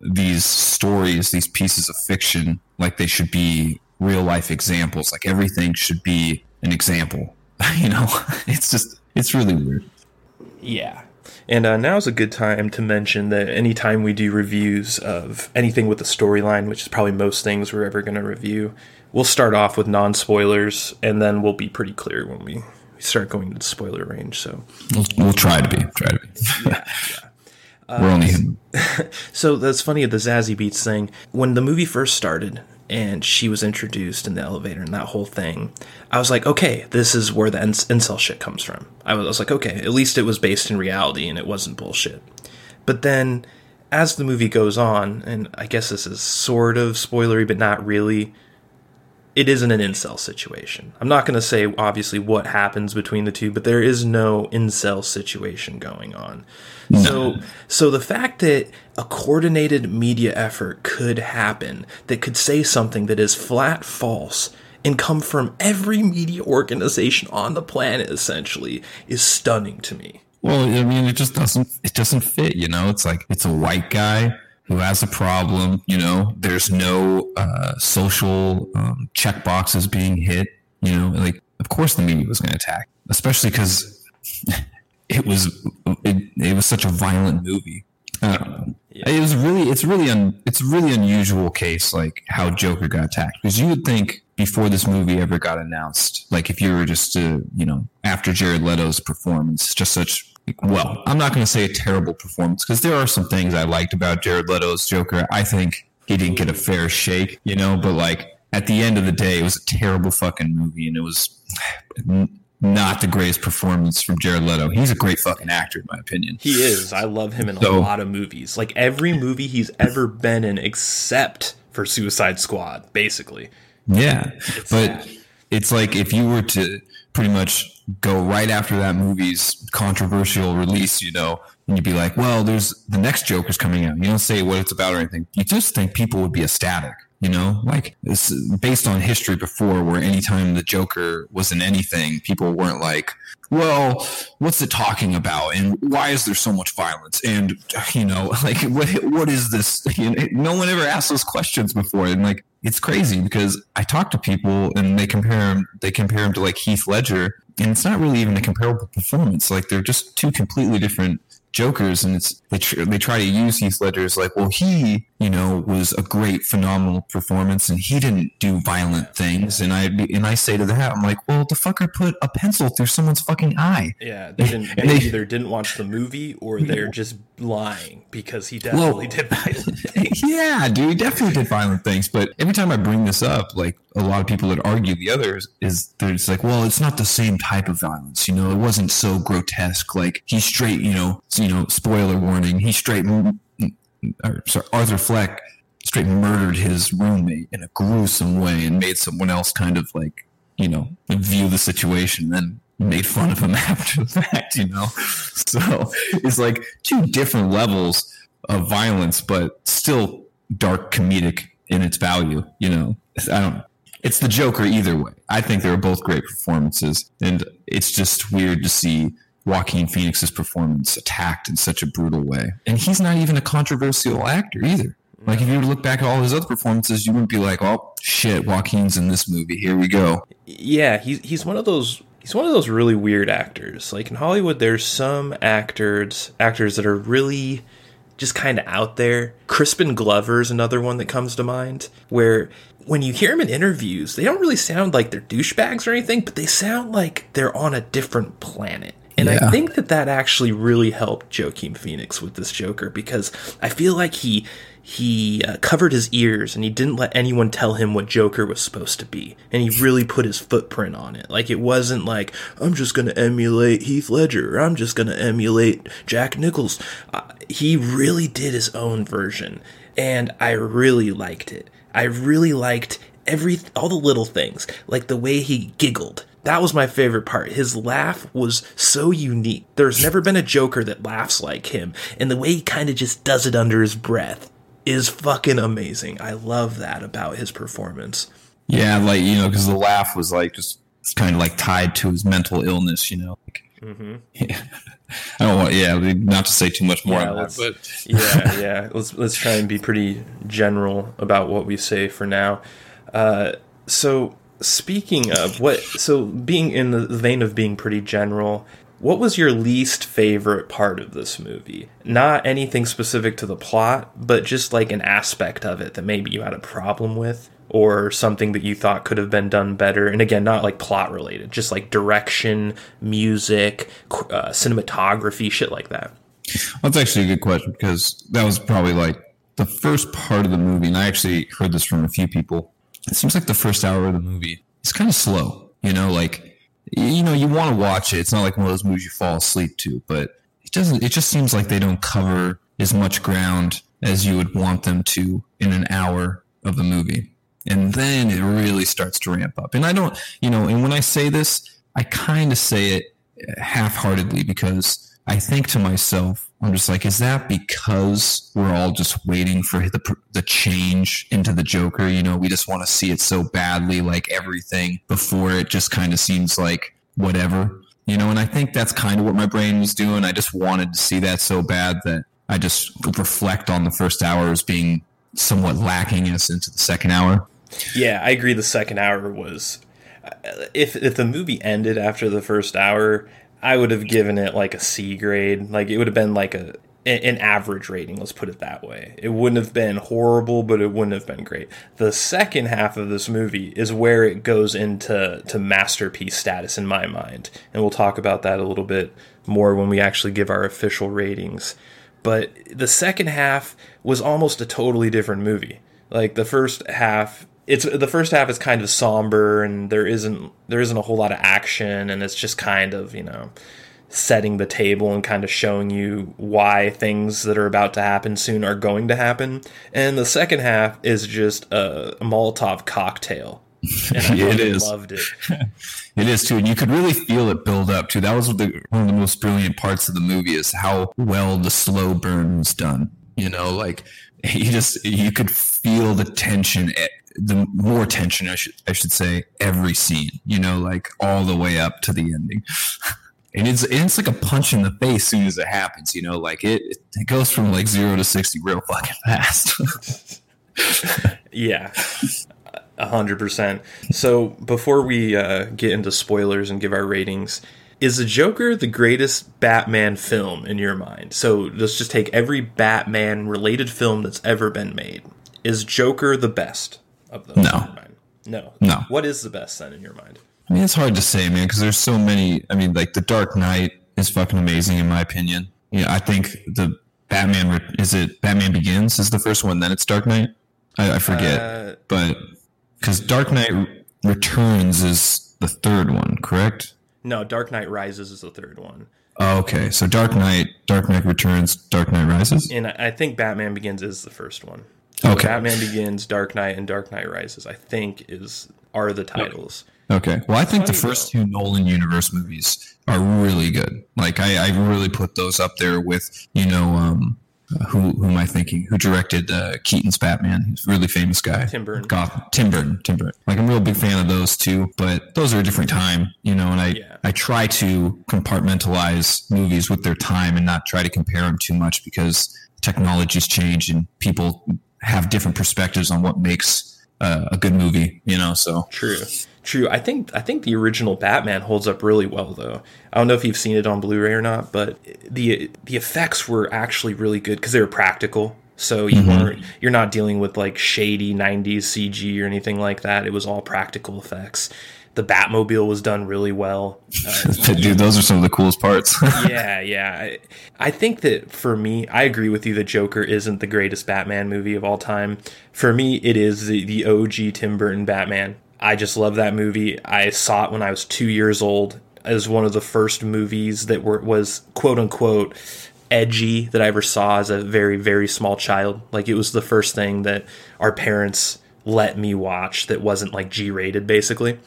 these stories, these pieces of fiction, like they should be real life examples. Like everything should be an example. you know, it's just, it's really weird. Yeah. And uh, now's a good time to mention that anytime we do reviews of anything with a storyline, which is probably most things we're ever going to review, we'll start off with non spoilers, and then we'll be pretty clear when we start going to the spoiler range. So we'll, we'll try to be. Try to be. yeah, yeah. Uh, we're only human. so that's funny the Zazie Beetz thing. When the movie first started, and she was introduced in the elevator and that whole thing, I was like, okay, this is where the incel shit comes from. I was, I was like, okay, at least it was based in reality and it wasn't bullshit. But then, as the movie goes on, and I guess this is sort of spoilery, but not really, it isn't an incel situation. I'm not going to say, obviously, what happens between the two, but there is no incel situation going on. No. So, so the fact that a coordinated media effort could happen that could say something that is flat false and come from every media organization on the planet essentially is stunning to me. Well, I mean, it just doesn't it doesn't fit, you know. It's like it's a white guy who has a problem. You know, there's no uh, social um, check boxes being hit. You know, like of course the media was going to attack, especially because it was it, it was such a violent movie. Yeah. It was really it's really un, it's a really unusual case like how Joker got attacked because you would think before this movie ever got announced like if you were just to you know after Jared Leto's performance just such well I'm not going to say a terrible performance because there are some things I liked about Jared Leto's Joker I think he didn't get a fair shake you know but like at the end of the day it was a terrible fucking movie and it was not the greatest performance from Jared Leto. He's a great fucking actor, in my opinion. He is. I love him in so, a lot of movies. Like every movie he's ever been in, except for Suicide Squad, basically. Yeah, it's but sad. it's like if you were to pretty much go right after that movie's controversial release, you know, and you'd be like, "Well, there's the next Joker's coming out." You don't say what it's about or anything. You just think people would be ecstatic. You know, like based on history before, where anytime the Joker was in anything, people weren't like, "Well, what's it talking about?" and why is there so much violence? And you know, like what what is this? You know, no one ever asked those questions before, and like it's crazy because I talk to people and they compare him, they compare him to like Heath Ledger, and it's not really even a comparable performance. Like they're just two completely different Jokers, and it's they tr- they try to use Heath Ledger as like, well, he you know, was a great, phenomenal performance, and he didn't do violent things. And I and I say to that, I'm like, well, the fucker put a pencil through someone's fucking eye. Yeah, they didn't. They, either didn't watch the movie or they're just lying because he definitely well, did violent things. Yeah, dude, he definitely did violent things. But every time I bring this up, like a lot of people that argue the others is they're just like, well, it's not the same type of violence. You know, it wasn't so grotesque. Like he straight, you know, you know, spoiler warning, he straight or, sorry, Arthur Fleck straight murdered his roommate in a gruesome way and made someone else kind of like, you know, view the situation and then made fun of him after the fact, you know? So it's like two different levels of violence, but still dark comedic in its value, you know? I don't, it's the Joker either way. I think they were both great performances, and it's just weird to see Joaquin Phoenix's performance attacked in such a brutal way. And he's not even a controversial actor either. Like if you were to look back at all his other performances, you wouldn't be like, "Oh shit, Joaquin's in this movie. Here we go." Yeah, he's he's one of those he's one of those really weird actors. Like in Hollywood, there's some actors actors that are really just kind of out there. Crispin Glover is another one that comes to mind, where when you hear him in interviews, they don't really sound like they're douchebags or anything, but they sound like they're on a different planet. And yeah. I think that that actually really helped Joaquin Phoenix with this Joker because I feel like he he uh, covered his ears and he didn't let anyone tell him what Joker was supposed to be. And he really put his footprint on it. Like it wasn't like I'm just going to emulate Heath Ledger or I'm just going to emulate Jack Nichols. Uh, he really did his own version and I really liked it. I really liked every all the little things, like the way he giggled that was my favorite part. His laugh was so unique. There's never been a Joker that laughs like him, and the way he kind of just does it under his breath is fucking amazing. I love that about his performance. Yeah, like you know, because the laugh was like just kind of like tied to his mental illness. You know. like, mm-hmm. Yeah. I don't want, yeah, not to say too much more yeah, that, but yeah, yeah. Let's let's try and be pretty general about what we say for now. Uh, so Speaking of what, so being in the vein of being pretty general, what was your least favorite part of this movie? Not anything specific to the plot, but just like an aspect of it that maybe you had a problem with or something that you thought could have been done better. And again, not like plot related, just like direction, music, uh, cinematography, shit like that. That's actually a good question because that was probably like the first part of the movie. And I actually heard this from a few people it seems like the first hour of the movie is kind of slow. You know, like you know, you want to watch it. It's not like one of those movies you fall asleep to, but it doesn't. It just seems like they don't cover as much ground as you would want them to in an hour of the movie. And then it really starts to ramp up. And I don't, you know, and when I say this, I kind of say it half heartedly because I think to myself, I'm just like, is that because we're all just waiting for the the change into the Joker? You know, we just want to see it so badly, like everything before it just kind of seems like whatever. You know, and I think that's kind of what my brain was doing. I just wanted to see that so bad that I just reflect on the first hour as being somewhat lacking us into the second hour. Yeah, I agree. The second hour was if if the movie ended after the first hour, I would have given it like a C grade. Like it would have been like a an average rating, let's put it that way. It wouldn't have been horrible, but it wouldn't have been great. The second half of this movie is where it goes into to masterpiece status in my mind. And we'll talk about that a little bit more when we actually give our official ratings. But the second half was almost a totally different movie. Like the first half it's the first half is kind of somber and there isn't there isn't a whole lot of action and it's just kind of you know setting the table and kind of showing you why things that are about to happen soon are going to happen and the second half is just a, a molotov cocktail and I it is. loved it. it is too, and you could really feel it build up too. That was the, one of the most brilliant parts of the movie is how well the slow burn was done. You know, like you just you could feel the tension the more tension I should I should say every scene, you know, like all the way up to the ending. and it's it's like a punch in the face as soon as it happens, you know, like it it goes from like 0 to 60 real fucking fast. yeah. A hundred percent. So before we uh, get into spoilers and give our ratings, Is the Joker the greatest Batman film in your mind? So let's just take every Batman related film that's ever been made. Is Joker the best of those? No. in your mind? No. No. What is the best then in your mind? I mean, it's hard to say, man, because there's so many. I mean, like the Dark Knight is fucking amazing in my opinion. Yeah, I think the Batman is it Batman Begins is the first one, then it's Dark Knight. I, I forget, Uh, but because Dark Knight Returns is the third one, correct? no, Dark Knight Rises is the third one. Oh, okay, so Dark Knight, Dark Knight Returns, Dark Knight Rises. And I think Batman Begins is the first one. So Okay. Batman Begins, Dark Knight, and Dark Knight Rises, I think, is are the titles. Okay. Well, I think the first two Nolan universe movies are really good. Like I, I really put those up there with you know um, who who am I thinking? Who directed uh, Keaton's Batman? He's a really famous guy. Tim Burton. Gotham. Tim Burton. Tim Burton. Like I'm a real big fan of those two, but those are a different time, you know. And I Yeah. I try to compartmentalize movies with their time and not try to compare them too much because technology's changed and people have different perspectives on what makes uh, a good movie, you know. So True. True. I think I think the original Batman holds up really well though. I don't know if you've seen it on Blu-ray or not, but the the effects were actually really good because they were practical. So you weren't you're not dealing with like shady 90s CG or anything like that. It was all practical effects. The Batmobile was done really well. Uh, Dude, those are some of the coolest parts. yeah, yeah. I, I think that for me, I agree with you that Joker isn't the greatest Batman movie of all time. For me, it is the, the OG Tim Burton Batman. I just love that movie. I saw it when I was two years old as one of the first movies that were was quote unquote edgy that I ever saw as a very, very small child. Like it was the first thing that our parents let me watch that wasn't like G rated basically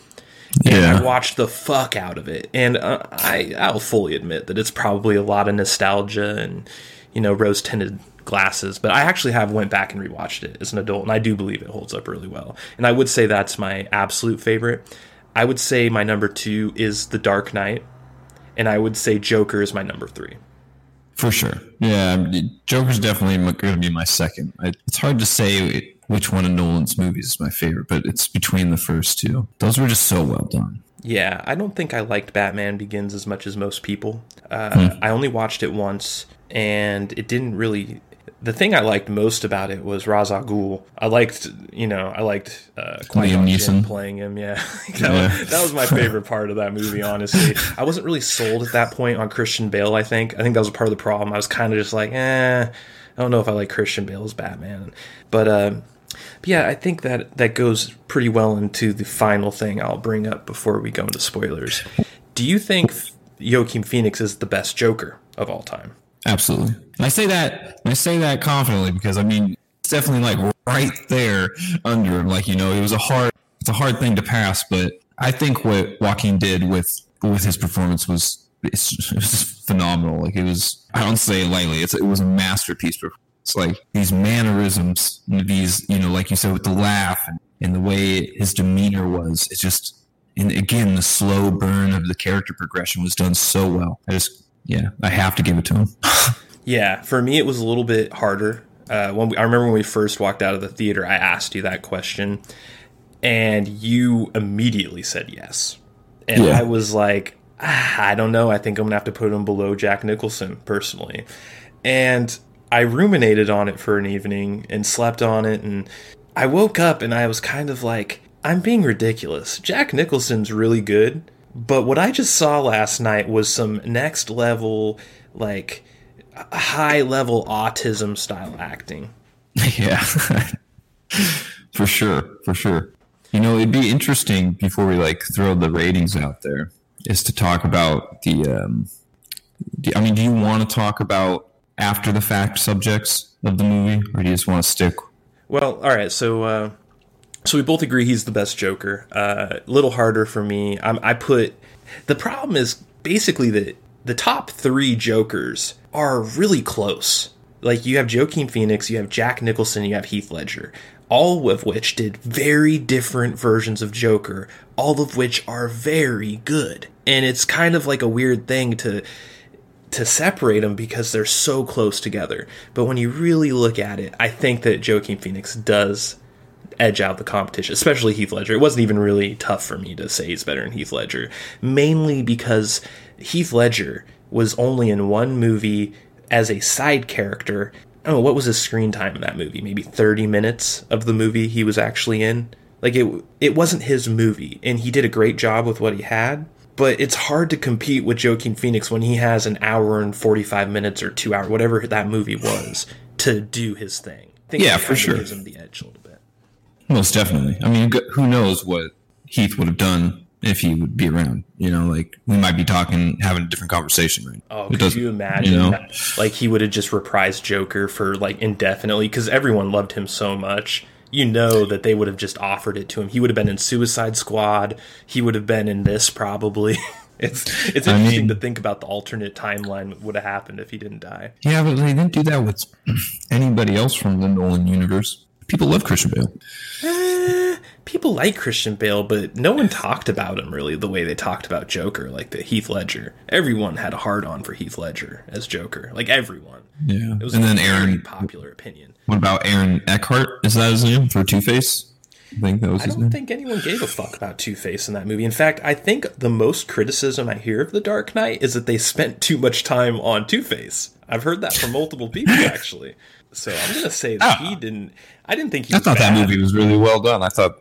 and I watched the fuck out of it. And uh, I I'll fully admit that it's probably a lot of nostalgia and you know rose tinted glasses. But I actually have went back and rewatched it as an adult, and I do believe it holds up really well. And I would say that's my absolute favorite. I would say my number two is The Dark Knight, and I would say Joker is my number three. For sure. Yeah, Joker's definitely going to be my second. It's hard to say which one of Nolan's movies is my favorite, but it's between the first two. Those were just so well done. Yeah, I don't think I liked Batman Begins as much as most people. Uh, I only watched it once, and it didn't really. The thing I liked most about it was Ra's al Ghul. I liked, you know, I liked uh, Liam Neeson. playing him. Yeah, that, Yeah. Was, that was my favorite part of that movie. Honestly, I wasn't really sold at that point on Christian Bale. I think I think that was part of the problem. I was kind of just like, eh, I don't know if I like Christian Bale's Batman, but. Uh, but yeah, I think that that goes pretty well into the final thing I'll bring up before we go into spoilers. Do you think Joaquin Phoenix is the best Joker of all time? Absolutely. And I say that I say that confidently because I mean it's definitely like right there under him. Like you know, it was a hard it's a hard thing to pass, but I think what Joaquin did with with his performance was it's, it was phenomenal. Like it was I don't say it lightly. It's it was a masterpiece. It's like these mannerisms, these you know, like you said with the laugh and, and the way his demeanor was. It's just and again the slow burn of the character progression was done so well. I just yeah, I have to give it to him. Yeah, for me it was a little bit harder. Uh, when we, I remember when we first walked out of the theater, I asked you that question, and you immediately said yes, and Yeah. I was like, ah, I don't know. I think I'm gonna have to put him below Jack Nicholson personally, and I ruminated on it for an evening and slept on it, and I woke up and I was kind of like, I'm being ridiculous. Jack Nicholson's really good, but what I just saw last night was some next level, like high level autism style acting. yeah, for sure, for sure. You know, it'd be interesting before we like throw the ratings out there, is to talk about the. Um, I mean, do you want to talk about after the fact subjects of the movie, or do you just want to stick? Well, all right, so uh, so we both agree he's the best Joker. A little harder for me. I'm, I put the problem is basically that the top three Jokers are really close. Like you have Joaquin Phoenix, you have Jack Nicholson, you have Heath Ledger, all of which did very different versions of Joker, all of which are very good. And it's kind of like a weird thing to to separate them because they're so close together. But when you really look at it, I think that Joaquin Phoenix does edge out the competition, especially Heath Ledger. It wasn't even really tough for me to say he's better than Heath Ledger, mainly because Heath Ledger was only in one movie as a side character. Oh, what was his screen time in that movie? Maybe 30 minutes of the movie he was actually in. Like it it wasn't his movie and he did a great job with what he had, but it's hard to compete with Joaquin Phoenix when he has an hour and 45 minutes or 2 hours whatever that movie was to do his thing. Yeah, for sure. Gives him the edge a little bit. Most definitely. I mean, who knows what Heath would have done if he would be around? You know, like we might be talking, having a different conversation right now. Oh, It could you imagine? know? that? Like he would have just reprised Joker for like indefinitely because everyone loved him so much. You know that they would have just offered it to him. He would have been in Suicide Squad. He would have been in this probably. it's it's I interesting mean- to think about the alternate timeline that would have happened if he didn't die. Yeah, but they didn't do that with anybody else from the Nolan universe. People love Christian Bale. Eh, People like Christian Bale, but no one talked about him really the way they talked about Joker, like the Heath Ledger. Everyone had a hard on for Heath Ledger as Joker, like everyone. Yeah, It was and a then very Aaron. popular opinion. What about Aaron Eckhart? Is that his name for Two Face? I think that was I don't name. think anyone gave a fuck about Two Face in that movie. In fact, I think the most criticism I hear of The Dark Knight is that they spent too much time on Two Face. I've heard that from multiple people actually. So I'm gonna say that Ah. he didn't. I didn't think he. I thought that movie was really well done. I thought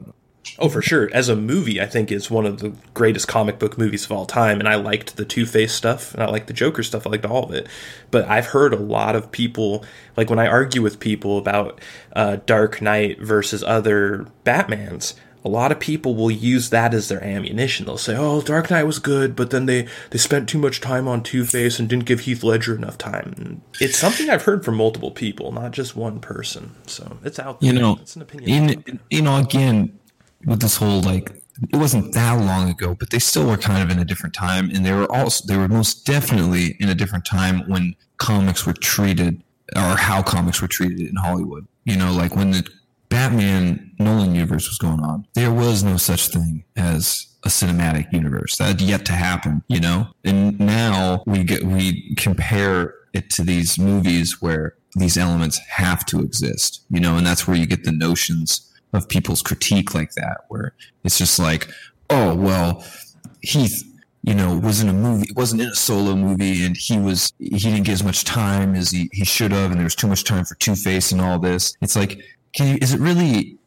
Oh, for sure. As a movie, I think is one of the greatest comic book movies of all time, and I liked the Two Face stuff, and I liked the Joker stuff. I liked all of it. But I've heard a lot of people, like when I argue with people about uh, Dark Knight versus other Batmans, a lot of people will use that as their ammunition. They'll say, "Oh, Dark Knight was good, but then they they spent too much time on Two Face and didn't give Heath Ledger enough time." And it's something I've heard from multiple people, not just one person. So it's out there. you know, it's an opinion. in, you know, again, with this whole like, it wasn't that long ago, but they still were kind of in a different time, and they were also they were most definitely in a different time when comics were treated, or how comics were treated in Hollywood. You know, like when the Batman Nolan universe was going on, there was no such thing as a cinematic universe that had yet to happen. You know, and now we get we compare it to these movies where these elements have to exist. You know, and that's where you get the notions of people's critique like that, where it's just like, oh well, Heath, you know, was in a movie, wasn't in a solo movie, and he was he didn't get as much time as he, he should have, and there was too much time for Two Face and all this. It's like, can you, is it really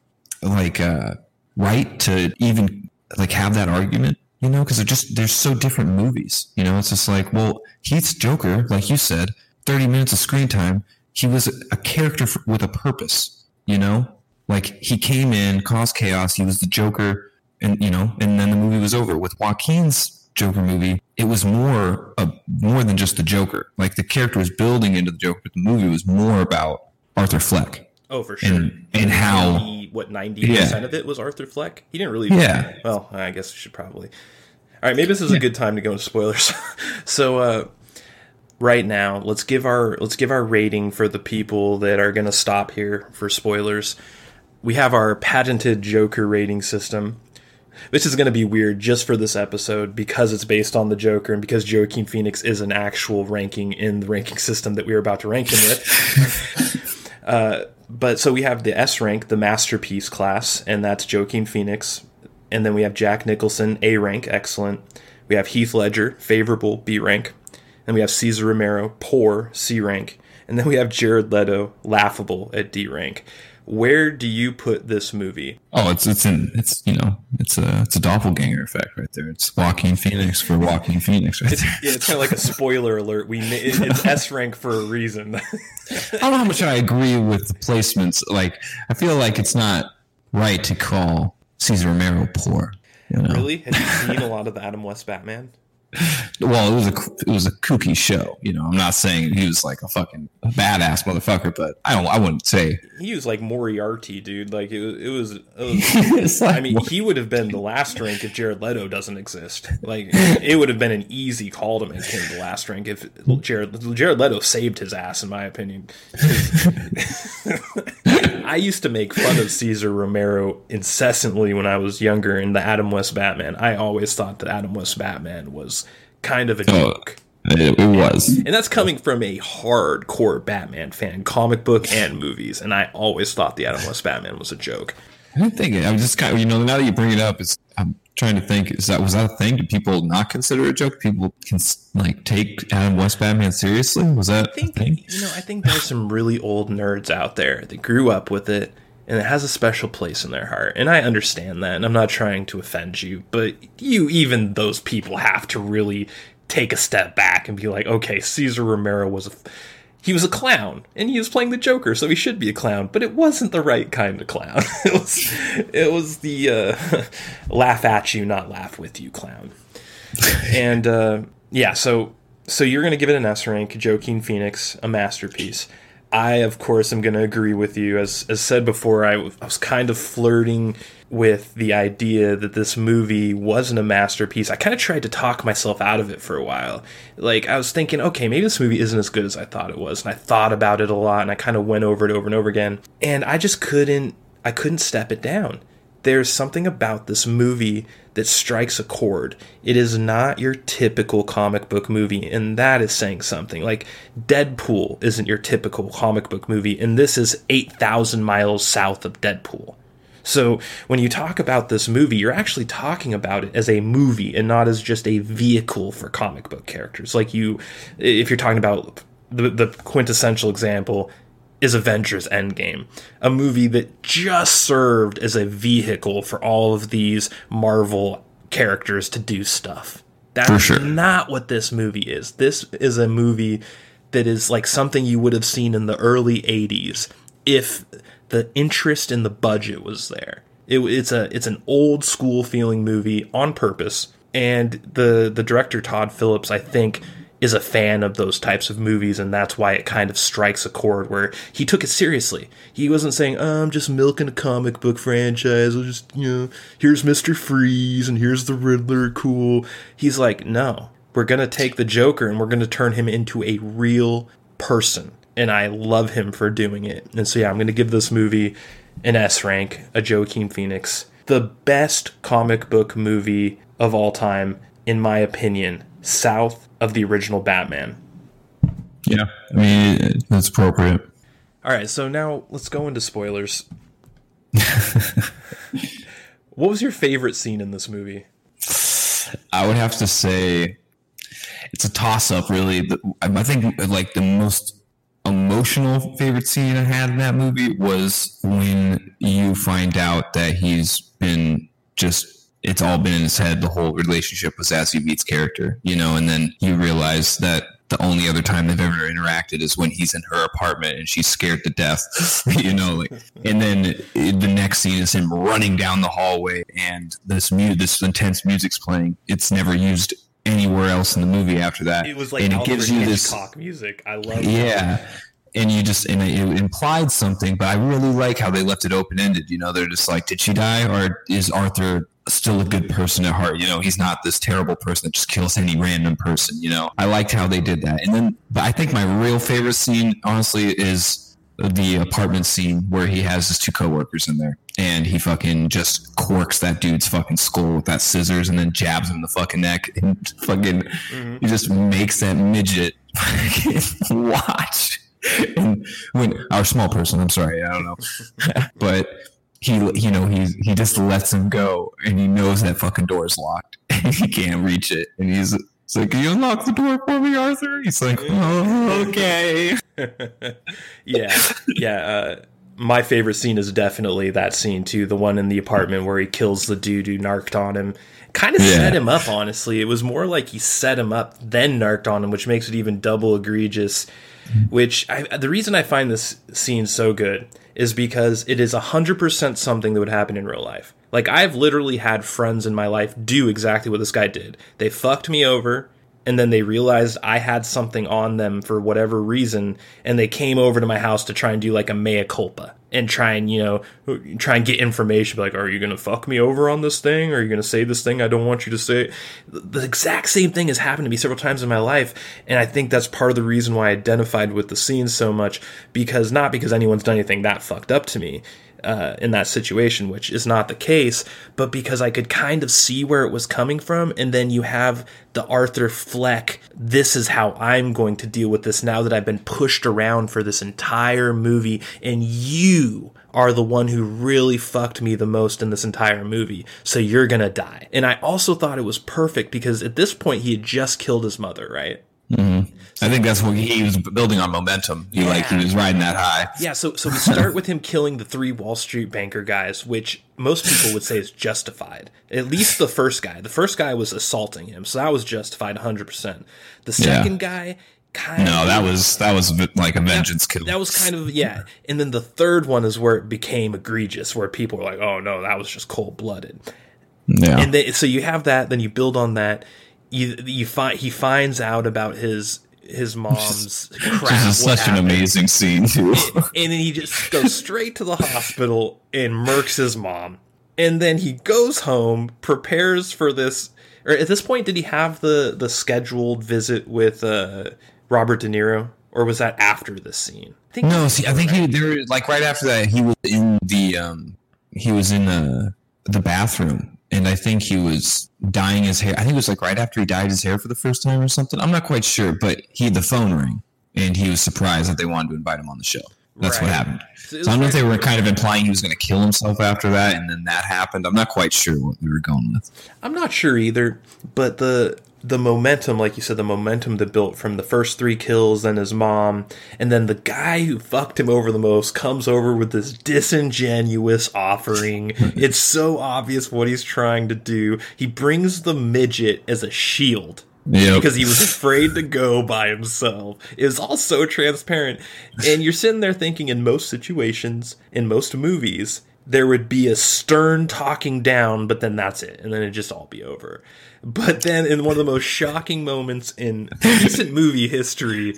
like uh, right to even like have that argument? You know, because they're just they're so different movies. You know, it's just like, well, Heath's Joker, like you said, thirty minutes of screen time. He was a, character for, with a purpose. You know, like he came in, caused chaos. He was the Joker, and you know, and then the movie was over. With Joaquin's Joker movie, it was more uh, more than just the Joker. Like the character was building into the Joker, but the movie was more about Arthur Fleck Oh, for sure. and and how 90 what ninety percent Yeah. of it was Arthur Fleck. He didn't really. Yeah. Well, I guess we should probably. All right, maybe this is a good time to go into spoilers. so, uh, right now, let's give our let's give our rating for the people that are going to stop here for spoilers. We have our patented Joker rating system. This is going to be weird just for this episode because it's based on the Joker and because Joaquin Phoenix is an actual ranking in the ranking system that we are about to rank him with. Uh, but so we have the S rank, the masterpiece class, and that's Joaquin Phoenix. And then we have Jack Nicholson, A rank, excellent. We have Heath Ledger, favorable, B rank. And we have Cesar Romero, poor, C rank. And then we have Jared Leto, laughable, at D rank. Where do you put this movie? Oh, it's it's in it's you know it's a it's a doppelganger effect right there. It's Joaquin Phoenix for Joaquin Phoenix right there. Yeah, it's kind of like a spoiler alert. We it- it's S rank for a reason. I don't know how much I agree with the placements. Like I feel like it's not right to call Cesar Romero poor. You know? really? Have you seen a lot of the Adam West Batman? Well, it was a it was a kooky show. You know, I'm not saying he was like a fucking badass motherfucker, but I don't. I wouldn't say. He was like Moriarty, dude. Like it, was- it was. It was like, I mean, he would have been the last rank if Jared Leto doesn't exist. Like, it would have been an easy call to make him the last rank if Jared Jared Leto saved his ass, in my opinion. I used to make fun of Cesar Romero incessantly when I was younger in the Adam West Batman. I always thought that Adam West Batman was kind of a Oh. joke. it, it was. And that's coming from a hardcore Batman fan, comic book and movies. And I always thought the Adam West Batman was a joke. I didn't think. I'm just kind of, you know, now that you bring it up, it's, I'm trying to think, is that, was that a thing? Did people not consider it a joke? People can, like, take Adam West Batman seriously? Was that I think, a thing? You know, I think there's some really old nerds out there that grew up with it and it has a special place in their heart. And I understand that, and I'm not trying to offend you, but you, even those people, have to really take a step back and be like, okay, Cesar Romero was a. He was a clown, and he was playing the Joker, so he should be a clown. But it wasn't the right kind of clown. it was, it was the uh, laugh at you, not laugh with you clown. and uh, yeah, so so you're gonna give it an S rank, Joaquin Phoenix, a masterpiece. I, of course, am going to agree with you. As, as said before, I, w- I was kind of flirting with the idea that this movie wasn't a masterpiece. I kind of tried to talk myself out of it for a while. Like, I was thinking, okay, maybe this movie isn't as good as I thought it was. And I thought about it a lot and I kind of went over it over and over again. And I just couldn't, I couldn't step it down there's something about this movie that strikes a chord. It is not your typical comic book movie, and that is saying something. Like, Deadpool isn't your typical comic book movie, and this is 8,000 miles south of Deadpool. So, when you talk about this movie, you're actually talking about it as a movie and not as just a vehicle for comic book characters. Like, you, if you're talking about the, the quintessential example, is Avengers Endgame, a movie that just served as a vehicle for all of these Marvel characters to do stuff. That's sure. not what this movie is. This is a movie that is like something you would have seen in the early 80s if the interest in the budget was there. It, it's a it's an old school feeling movie on purpose, and the the director Todd Phillips, I think, is a fan of those types of movies, and that's why it kind of strikes a chord where he took it seriously. He wasn't saying, oh, "I'm just milking a comic book franchise. I'll just you know, here's Mister Freeze and here's the Riddler, cool." He's like, "No, we're gonna take the Joker and we're gonna turn him into a real person." And I love him for doing it. And so yeah, I'm gonna give this movie an S rank, a Joaquin Phoenix, the best comic book movie of all time, in my opinion, south of the original Batman. Yeah, I mean, that's appropriate. All right, so now let's go into spoilers. what was your favorite scene in this movie? I would have to say it's a toss up, really. I think like the most emotional favorite scene I had in that movie was when you find out that he's been just it's all been in his head the whole relationship with Zazie Beetz character, you know, and then you realize that the only other time they've ever interacted is when he's in her apartment and she's scared to death, you know, like, and then the next scene is him running down the hallway and this mu- this intense music's playing. It's never used anywhere else in the movie after that. It was like and it gives you this music. I love. Yeah. That. And you just and it implied something, but I really like how they left it open ended. You know, they're just like, did she die, or is Arthur still a good person at heart. You know, he's not this terrible person that just kills any random person. You know, I liked how they did that. And then, but I think my real favorite scene, honestly, is the apartment scene where he has his two coworkers in there and he fucking just corks that dude's fucking skull with that scissors and then jabs him in the fucking neck and fucking mm-hmm. he just makes that midget watch. And when our small person, I'm sorry, I don't know, but he you know he he just lets him go and he knows that fucking door is locked and he can't reach it and he's it's like, Can you unlock the door for me, Arthur? He's like, Oh, okay. yeah. Yeah. Uh, my favorite scene is definitely that scene too, the one in the apartment where he kills the dude who narked on him. Kind of yeah. set him up, honestly. It was more like he set him up, then narked on him, which makes it even double egregious. Which I, the reason I find this scene so good is because it is 100% something that would happen in real life. Like, I've literally had friends in my life do exactly what this guy did. They fucked me over, and then they realized I had something on them for whatever reason, and they came over to my house to try and do like a mea culpa and try and, you know, try and get information. Like, are you to fuck me over on this thing? Are you to say this thing I don't want you to say? The exact same thing has happened to me several times in my life, and I think that's part of the reason why I identified with the scene so much, because not because anyone's done anything that fucked up to me uh, in that situation, which is not the case, but because I could kind of see where it was coming from. And then you have the Arthur Fleck, this is how I'm going to deal with this now that I've been pushed around for this entire movie, and you are the one who really fucked me the most in this entire movie. So you're gonna die. And I also thought it was perfect because at this point he had just killed his mother, right? Mm-hmm. I think that's what he was building on momentum. He yeah. like he was riding that high. Yeah. So so we start with him killing the three Wall Street banker guys, which most people would say is justified. At least the first guy. The first guy was assaulting him, so that was justified 100. percent The second yeah. guy. Kind no, of, that was that was like a vengeance kill. That was kind of yeah, and then the third one is where it became egregious, where people were like, "Oh no, that was just cold blooded." Yeah, and then, so you have that, then you build on that you you find he finds out about his his mom's crap. This is such happened. an amazing scene too. and, then he just goes straight to the hospital and murks his mom. And then he goes home, prepares for this. Or at this point, did he have the the scheduled visit with uh, Robert De Niro, or was that after this scene? I think no, see, I think he there like right after that he was in the um he was in the the bathroom and I think he was dyeing his hair. I think it was like right after he dyed his hair for the first time or something. I'm not quite sure, but he had the phone ring, and he was surprised that they wanted to invite him on the show. That's right. what happened. So, so I don't know if they were kind of implying he was going to kill himself after that, and then that happened. I'm not quite sure what we were going with. I'm not sure either, but the the momentum, like you said, the momentum that built from the first three kills, then his mom, and then the guy who fucked him over the most comes over with this disingenuous offering. it's so obvious what he's trying to do. He brings the midget as a shield. Yep. Because he was afraid to go by himself. It was all so transparent. And you're sitting there thinking, in most situations, in most movies, there would be a stern talking down, but then that's it. And then it'd just all be over. But then, in one of the most shocking moments in recent movie history,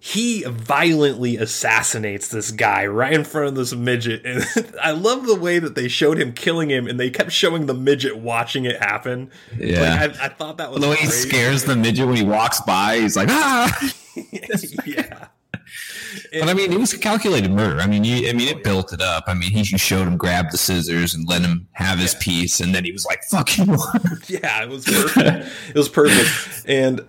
he violently assassinates this guy right in front of this midget. And I love the way that they showed him killing him, and they kept showing the midget watching it happen. Yeah, like, I, I, thought that was the way he scares the midget when he walks by. He's like, ah, yeah but I mean, it was a calculated murder. I mean, you, I mean, it oh, built it up. I mean, he showed him grab the scissors and let him have his yeah. piece, and then he was like, "Fuck you." yeah, it was perfect. it was perfect. And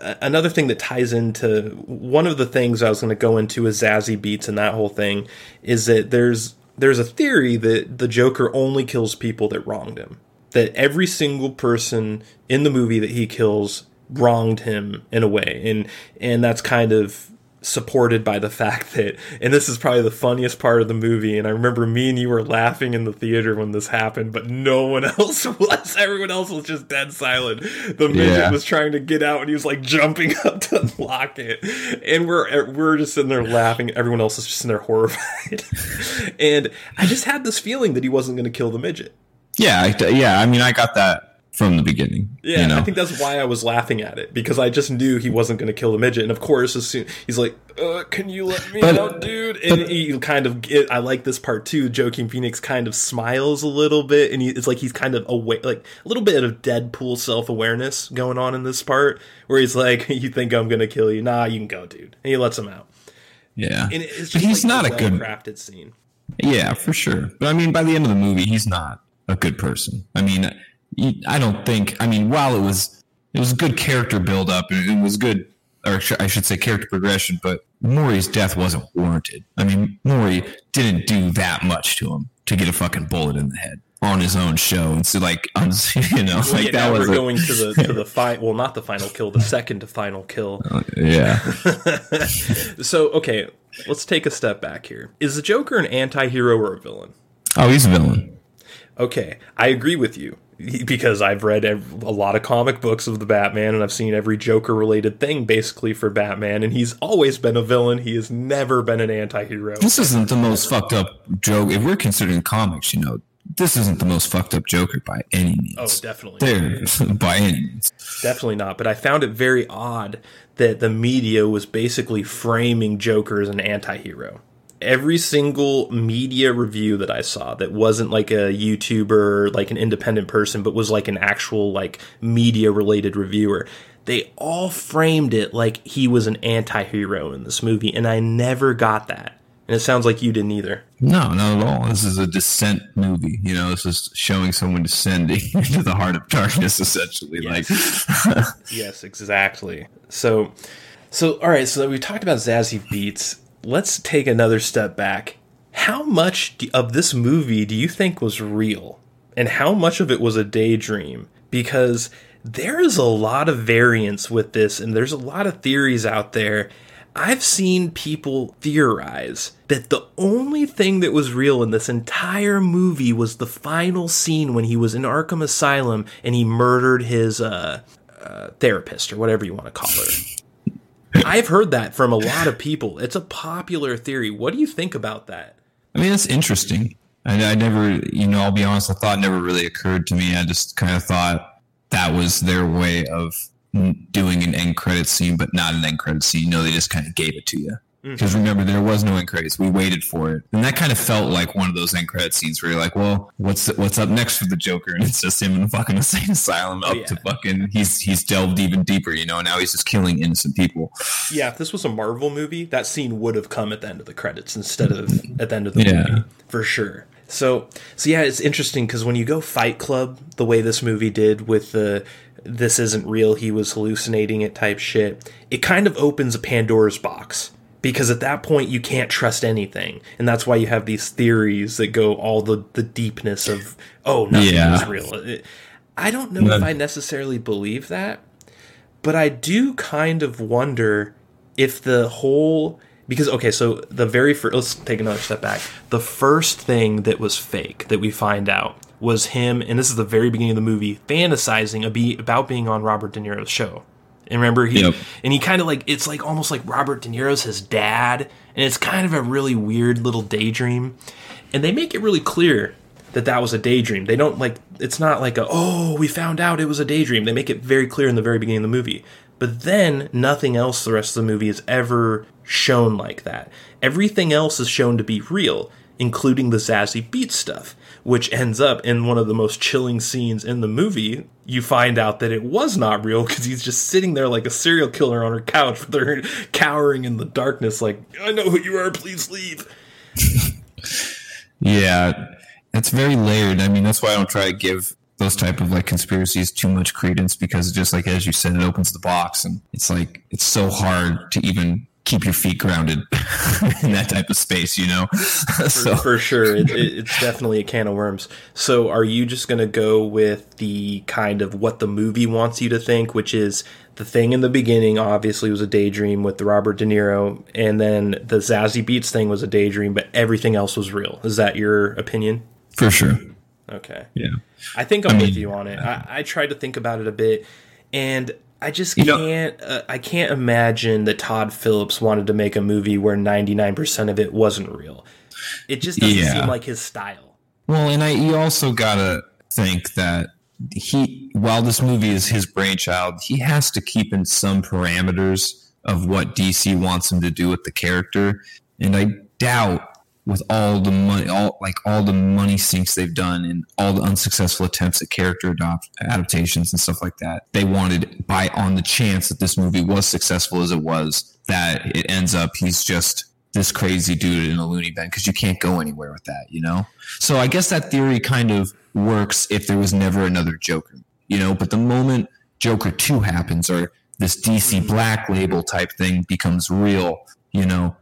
uh, another thing that ties into one of the things I was going to go into is Zazie Beetz and that whole thing is that there's there's a theory that the Joker only kills people that wronged him. That every single person in the movie that he kills wronged him in a way, and and that's kind of supported by the fact that, and this is probably the funniest part of the movie, and I remember me and you were laughing in the theater when this happened, but no one else was. Everyone else was just dead silent. The midget yeah. was trying to get out, and he was like jumping up to unlock it, and we're eh, we're just sitting there laughing. Everyone else is just in there horrified, and I just had this feeling that he wasn't going to kill the midget. Yeah, I, yeah. I mean, I got that from the beginning. Yeah, you know? I think that's why I was laughing at it because I just knew he wasn't going to kill the midget, and of course, as soon he's like, uh, "Can you let me but, out, dude?" And but, he kind of, I like this part too. Joaquin Phoenix kind of smiles a little bit, and he, it's like he's kind of away, like a little bit of Deadpool self awareness going on in this part, where he's like, "You think I'm going to kill you? Nah, you can go, dude," and he lets him out. Yeah, and it's just he's like not a, a good crafted scene. Yeah, for sure. But I mean, by the end of the movie, he's not a good person. I mean I don't think. I mean, while it was it was good character build up, it was good, or I should say character progression. But Murray's death wasn't warranted. I mean, Murray didn't do that much to him to get a fucking bullet in the head on his own show, and so like, you know, well, like yeah, that was we're a, going to the to the final. Well, not the final kill, the second to final kill. Uh, yeah. so okay, let's take a step back here. Is the Joker an anti-hero or a villain? Oh, he's a villain. Okay, I agree with you because I've read a lot of comic books of the Batman and I've seen every Joker related thing basically for Batman, and he's always been a villain. He has never been an anti hero. This isn't the most fucked up joke. If we're considering comics, you know, this isn't the most fucked up Joker by any means. Oh, definitely. There, by any means. Definitely not. But I found it very odd that the media was basically framing Joker as an anti hero every single media review that I saw that wasn't like a YouTuber, like an independent person, but was like an actual like media related reviewer, they all framed it like he was an anti-hero in this movie and I never got that. And it sounds like you didn't either. No, not at all. This is a descent movie. You know, this is showing someone descending into the heart of darkness, essentially. Yes. Like, yes, exactly. So, so all right. So we talked about Zazie Beetz let's take another step back. how much of this movie do you think was real? And how much of it was a daydream? Because there is a lot of variance with this, and there's a lot of theories out there. I've seen people theorize that the only thing that was real in this entire movie was the final scene when he was in Arkham Asylum and he murdered his uh, uh, therapist or whatever you want to call her. I've heard that from a lot of people. It's a popular theory. What do you think about that? I mean, that's interesting. I, I never, you know, I'll be honest, the thought never really occurred to me. I just kind of thought that was their way of doing an end credit scene, but not an end credit scene. You know, they just kind of gave it to you. Mm-hmm. Because remember, there was no end credits. We waited for it, and that kind of felt like one of those end credit scenes where you're like, "Well, what's what's up next for the Joker?" And it's just him in the fucking insane asylum, up oh, yeah. to fucking he's he's delved even deeper, you know. And now he's just killing innocent people. Yeah, if this was a Marvel movie, that scene would have come at the end of the credits instead of at the end of the Yeah. movie, for sure. So, so yeah, it's interesting because when you go Fight Club, the way this movie did with the "this isn't real," he was hallucinating it type shit, it kind of opens a Pandora's box because at that point you can't trust anything, and that's why you have these theories that go all the the deepness of oh nothing Yeah. is real. It- I don't know if I necessarily believe that, but I do kind of wonder if the whole because okay, so the very first let's take another step back. The first thing that was fake that we find out was him, and this is the very beginning of the movie, fantasizing uh, about being on Robert De Niro's show. And remember, he Yep. and he kind of like it's like almost like Robert De Niro's his dad, and it's kind of a really weird little daydream. And they make it really clear that that was a daydream. They don't like it's not like a oh we found out it was a daydream. They make it very clear in the very beginning of the movie. But then nothing else the rest of the movie is ever shown like that. Everything else is shown to be real, including the Zazie Beetz stuff, which ends up in one of the most chilling scenes in the movie. You find out that it was not real because he's just sitting there like a serial killer on her couch with her cowering in the darkness, like, I know who you are, please leave. Yeah, it's very layered. I mean, that's why I don't try to give those type of like conspiracies too much credence because just like as you said, it opens the box and it's like it's so hard to even keep your feet grounded in that type of space, you know. so for sure. It, it, it's definitely a can of worms. So are you just going to go with the kind of what the movie wants you to think which is the thing in the beginning obviously was a daydream with the robert de niro and then the Zazie Beetz thing was a daydream but everything else was real. Is that your opinion? For sure, okay. Yeah. I think I'm mean- with you on it. I, I tried to think about it a bit, and I just You can't. Uh, I can't imagine that Todd Phillips wanted to make a movie where 99% of it wasn't real. It just doesn't Yeah. seem like his style. Well, and I you also gotta think that he, while this movie is his brainchild, he has to keep in some parameters of what DC wants him to do with the character. And I doubt, with all the money, all like all the money sinks they've done and all the unsuccessful attempts at character adopt, adaptations and stuff like that, they wanted by on the chance that this movie was successful as it was, that it ends up he's just this crazy dude in a loony bin because you can't go anywhere with that, you know? So I guess that theory kind of works if there was never another Joker, you know? But the moment Joker 2 happens or this DC Black label type thing becomes real, you know,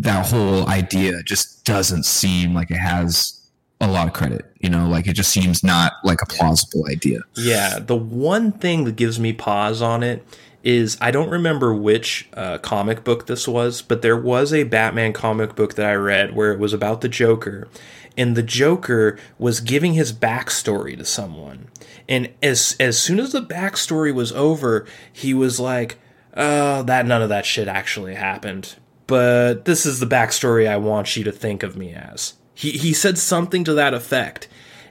that whole idea just doesn't seem like it has a lot of credit, you know? Like it just seems not like a plausible idea. Yeah, the one thing that gives me pause on it is I don't remember which uh, comic book this was, but there was a Batman comic book that I read where it was about the Joker, and the Joker was giving his backstory to someone, and as as soon as the backstory was over, he was like, "Oh, that none of that shit actually happened." But this is the backstory I want you to think of me as. He he said something to that effect.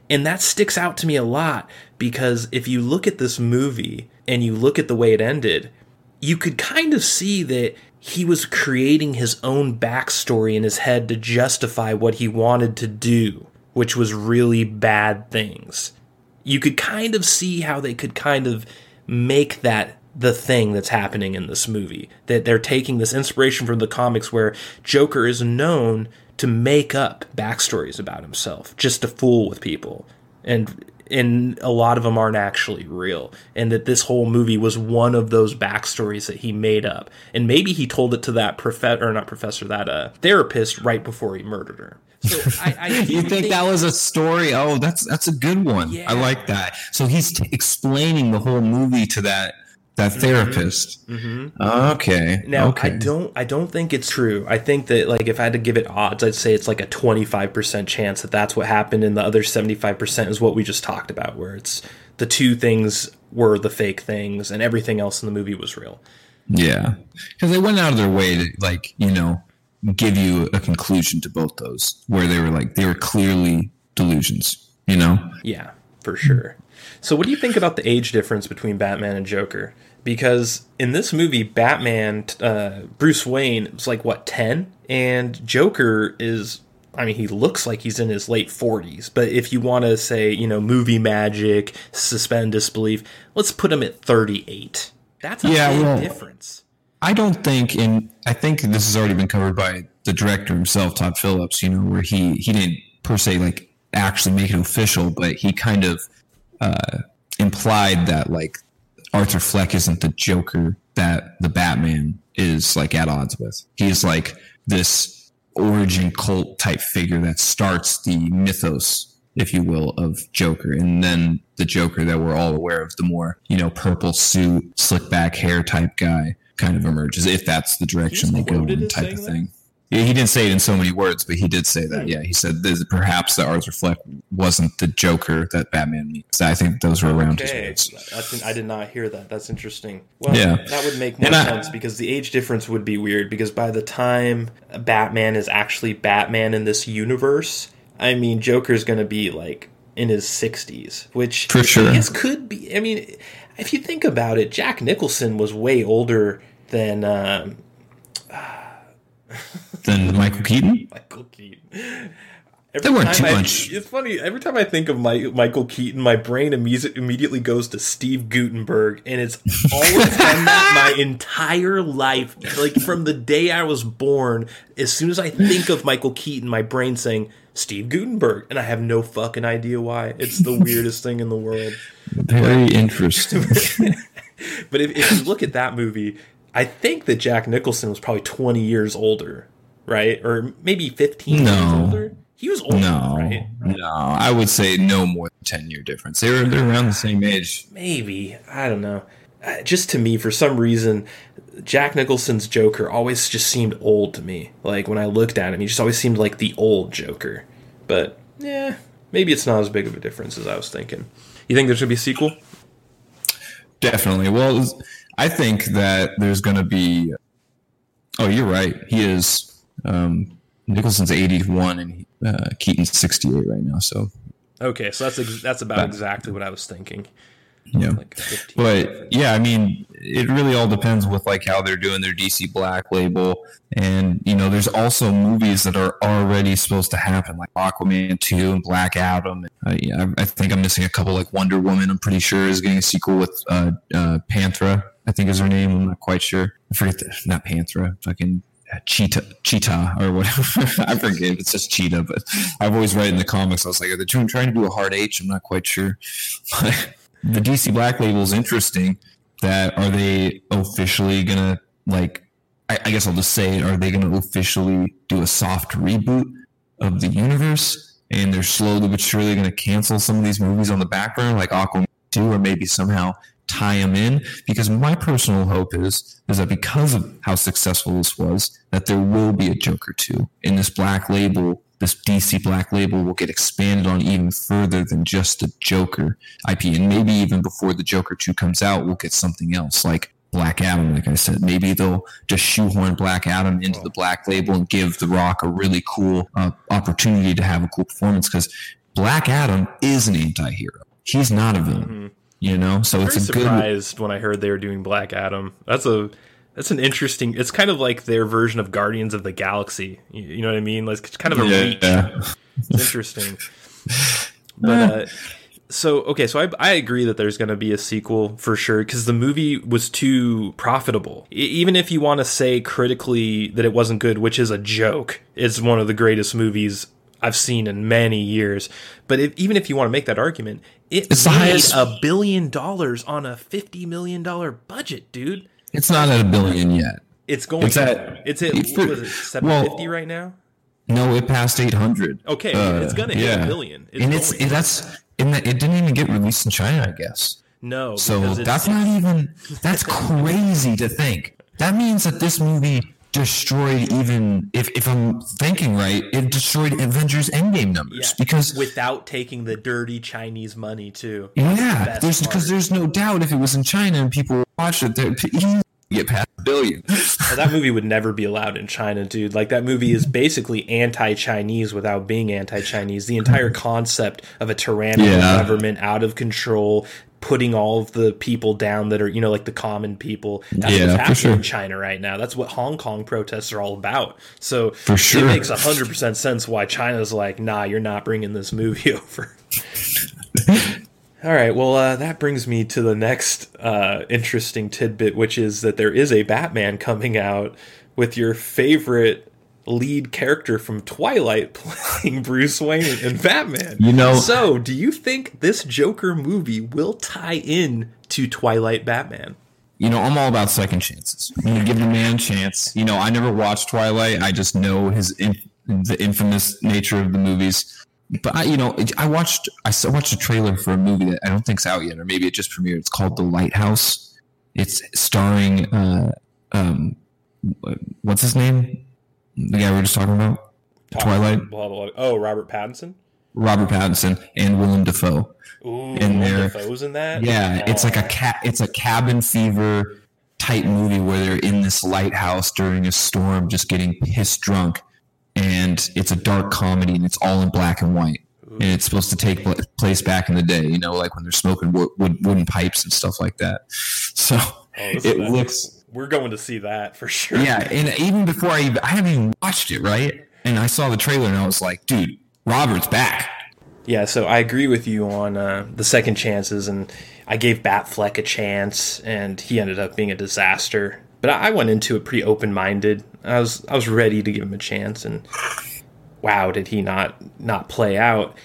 And that sticks out to me a lot because if you look at this movie and you look at the way it ended, you could kind of see that he was creating his own backstory in his head to justify what he wanted to do, which was really bad things. You could kind of see how they could kind of make that the thing that's happening in this movie. That they're taking this inspiration from the comics where Joker is known to make up backstories about himself just to fool with people. And and a lot of them aren't actually real. And that this whole movie was one of those backstories that he made up. And maybe he told it to that professor or not professor, that uh therapist right before he murdered her. So I, I you think, that was a story? Oh, that's that's a good one. Yeah. I like that. So he's t- explaining the whole movie to that that mm-hmm. therapist. Mm-hmm. Okay. Now okay. I don't I don't think it's true. I think that like if I had to give it odds, I'd say it's like a 25% chance that that's what happened and the other 75% is what we just talked about where it's the two things were the fake things and everything else in the movie was real. Yeah, because they went out of their way to like you know give you a conclusion to both those where they were like they were clearly delusions. You know. Yeah, for sure. So, what do you think about the age difference between Batman and Joker? Because in this movie, Batman, uh, Bruce Wayne is like what ten, and Joker is. I mean, he looks like he's in his late 40s, but if you want to say, you know, movie magic, suspend disbelief, let's put him at 38. That's a Yeah, big well- difference. I don't think, and I think this has already been covered by the director himself, Todd Phillips. You know, where he he didn't per se like actually make it official, but he kind of uh, implied that like Arthur Fleck isn't the Joker that the Batman is like at odds with. He's like this origin cult type figure that starts the mythos, if you will, of Joker, and then the Joker that we're all aware of, the more you know, purple suit, slick back hair type guy, kind of emerges if that's the direction they go in, type of that? Yeah, he didn't say it in so many words, but he did say that. Yeah, he said that perhaps the Arthur Fleck wasn't the Joker that Batman meets. I think those were around his Okay, words. That's, I did not hear that. That's interesting. Well, Yeah. that would make more I- sense because the age difference would be weird. Because by the time Batman is actually Batman in this universe, I mean, Joker's going to be like in his sixties, which For sure. I guess could be. I mean, if you think about it, Jack Nicholson was way older than um, Then Michael Keaton. Michael Keaton. Every There weren't too I- much- It's funny. Every time I think of my, Michael Keaton, my brain imme- immediately goes to Steve Guttenberg, and it's always done that my entire life. Like from the day I was born, as soon as I think of Michael Keaton, my brain saying Steve Guttenberg, and I have no fucking idea why. It's the weirdest thing in the world. Very interesting. But if, if you look at that movie, I think that Jack Nicholson was probably twenty years older, right, or maybe fifteen No. years older. He was older, no, right? no, I would say no more than ten year difference. They were they're around the same age. Maybe I don't know. Uh, just to me, for some reason, Jack Nicholson's Joker always just seemed old to me. Like when I looked at him, he just always seemed like the old Joker. But yeah, maybe it's not as big of a difference as I was thinking. You think there should be a sequel? Definitely. Well, I think that there's going to be. Oh, you're right. He is. Um, Nicholson's 81 and uh, Keaton's 68 right now. So Okay, so that's ex- that's about But- exactly what I was thinking. yeah. Like But yeah, I mean, it really all depends with like how they're doing their DC Black label, and you know, there's also movies that are already supposed to happen, like Aquaman two and Black Adam. Uh, I, I think I'm missing a couple, like Wonder Woman. I'm pretty sure is getting a sequel with uh, uh, Panthera. I think is her name. I'm not quite sure. I forget the not Panthera. Fucking. uh, Cheetah, cheetah, or whatever. I forget. It's just cheetah, but I've always read in the comics. I was like, are they trying to do a hard H? I'm not quite sure. the DC Black label is interesting. That are they officially gonna like? I, I guess I'll just say, it, are they gonna officially do a soft reboot of the universe? And they're slowly but surely gonna cancel some of these movies on the background, like Aquaman two, or maybe somehow tie them in. Because my personal hope is is that because of how successful this was, that there will be a Joker two, and this Black label this DC Black label will get expanded on even further than just the Joker IP. And maybe even before the Joker 2 comes out, we'll get something else like Black Adam, like I said. Maybe they'll just shoehorn Black Adam into the Black label and give The Rock a really cool uh, opportunity to have a cool performance because Black Adam is an anti hero. He's not a villain, you know? So it's Very a good. surprised when I heard they were doing Black Adam. That's a that's an interesting. It's kind of like their version of Guardians of the Galaxy. You, you know what I mean? Like it's kind of a reach. Yeah. It's interesting. But uh, so okay, so I, I agree that there's going to be a sequel for sure because the movie was too profitable. E- even if you want to say critically that it wasn't good, which is a joke, it's one of the greatest movies I've seen in many years. But if, even if you want to make that argument, it It's the highest- a billion dollars on a fifty million dollar budget, dude. It's not at a billion yet. It's going. It's at- it's at it's what for- was it seven fifty right now? No, it passed 800. Okay, Uh, it's gonna hit yeah. a billion. It's and it's it, that's in that it didn't even get released in China, I guess. no. So it's- that's not even that's crazy to think. That means that this movie destroyed even if if I'm thinking right, it destroyed Avengers Endgame numbers yeah, because without taking the dirty Chinese money too. yeah, there's because there's no doubt if it was in China and people watched it, they'd get past a billion. Well, that movie would never be allowed in China, dude. Like that movie is basically anti-Chinese without being anti-Chinese. The entire concept of a tyrannical Yeah. government out of control, putting all of the people down that are, you know, like the common people. That's Yeah, what's happening sure. in China right now. That's what Hong Kong protests are all about. So For sure. it makes hundred percent sense why China's like, nah, you're not bringing this movie over. All right, well, uh, that brings me to the next uh, interesting tidbit, which is that there is a Batman coming out with your favorite lead character from Twilight playing Bruce Wayne and Batman. You know- so do you think this Joker movie will tie in to Twilight Batman? you know, I'm all about second chances. I'm give the man a chance. You know, I never watched Twilight. I just know his inf- the infamous nature of the movies. But I, you know, I watched I watched a trailer for a movie that I don't think's out yet, or maybe it just premiered. It's called The Lighthouse. It's starring uh, um, what's his name? The guy we were just talking about, Twilight. Blah, blah, blah. Oh, Robert Pattinson. Robert Pattinson and Willem Dafoe. Ooh, And Willem Dafoe's in that. Yeah, it's like a cat. It's a cabin fever type movie where they're in this lighthouse during a storm, just getting pissed drunk, and it's a dark comedy, and it's all in black and white, and it's supposed to take place back in the day. You know, like when they're smoking wood, wood, wooden pipes and stuff like that. So Oh, it looks. We're going to see that for sure. Yeah, and even before I, even, I haven't even watched it, right? And I saw the trailer, and I was like, dude, Robert's back. Yeah, so I agree with you on uh, the second chances, and I gave Batfleck a chance, and he ended up being a disaster. But I I went into it pretty open minded. I was I was ready to give him a chance, and wow, did he not not play out?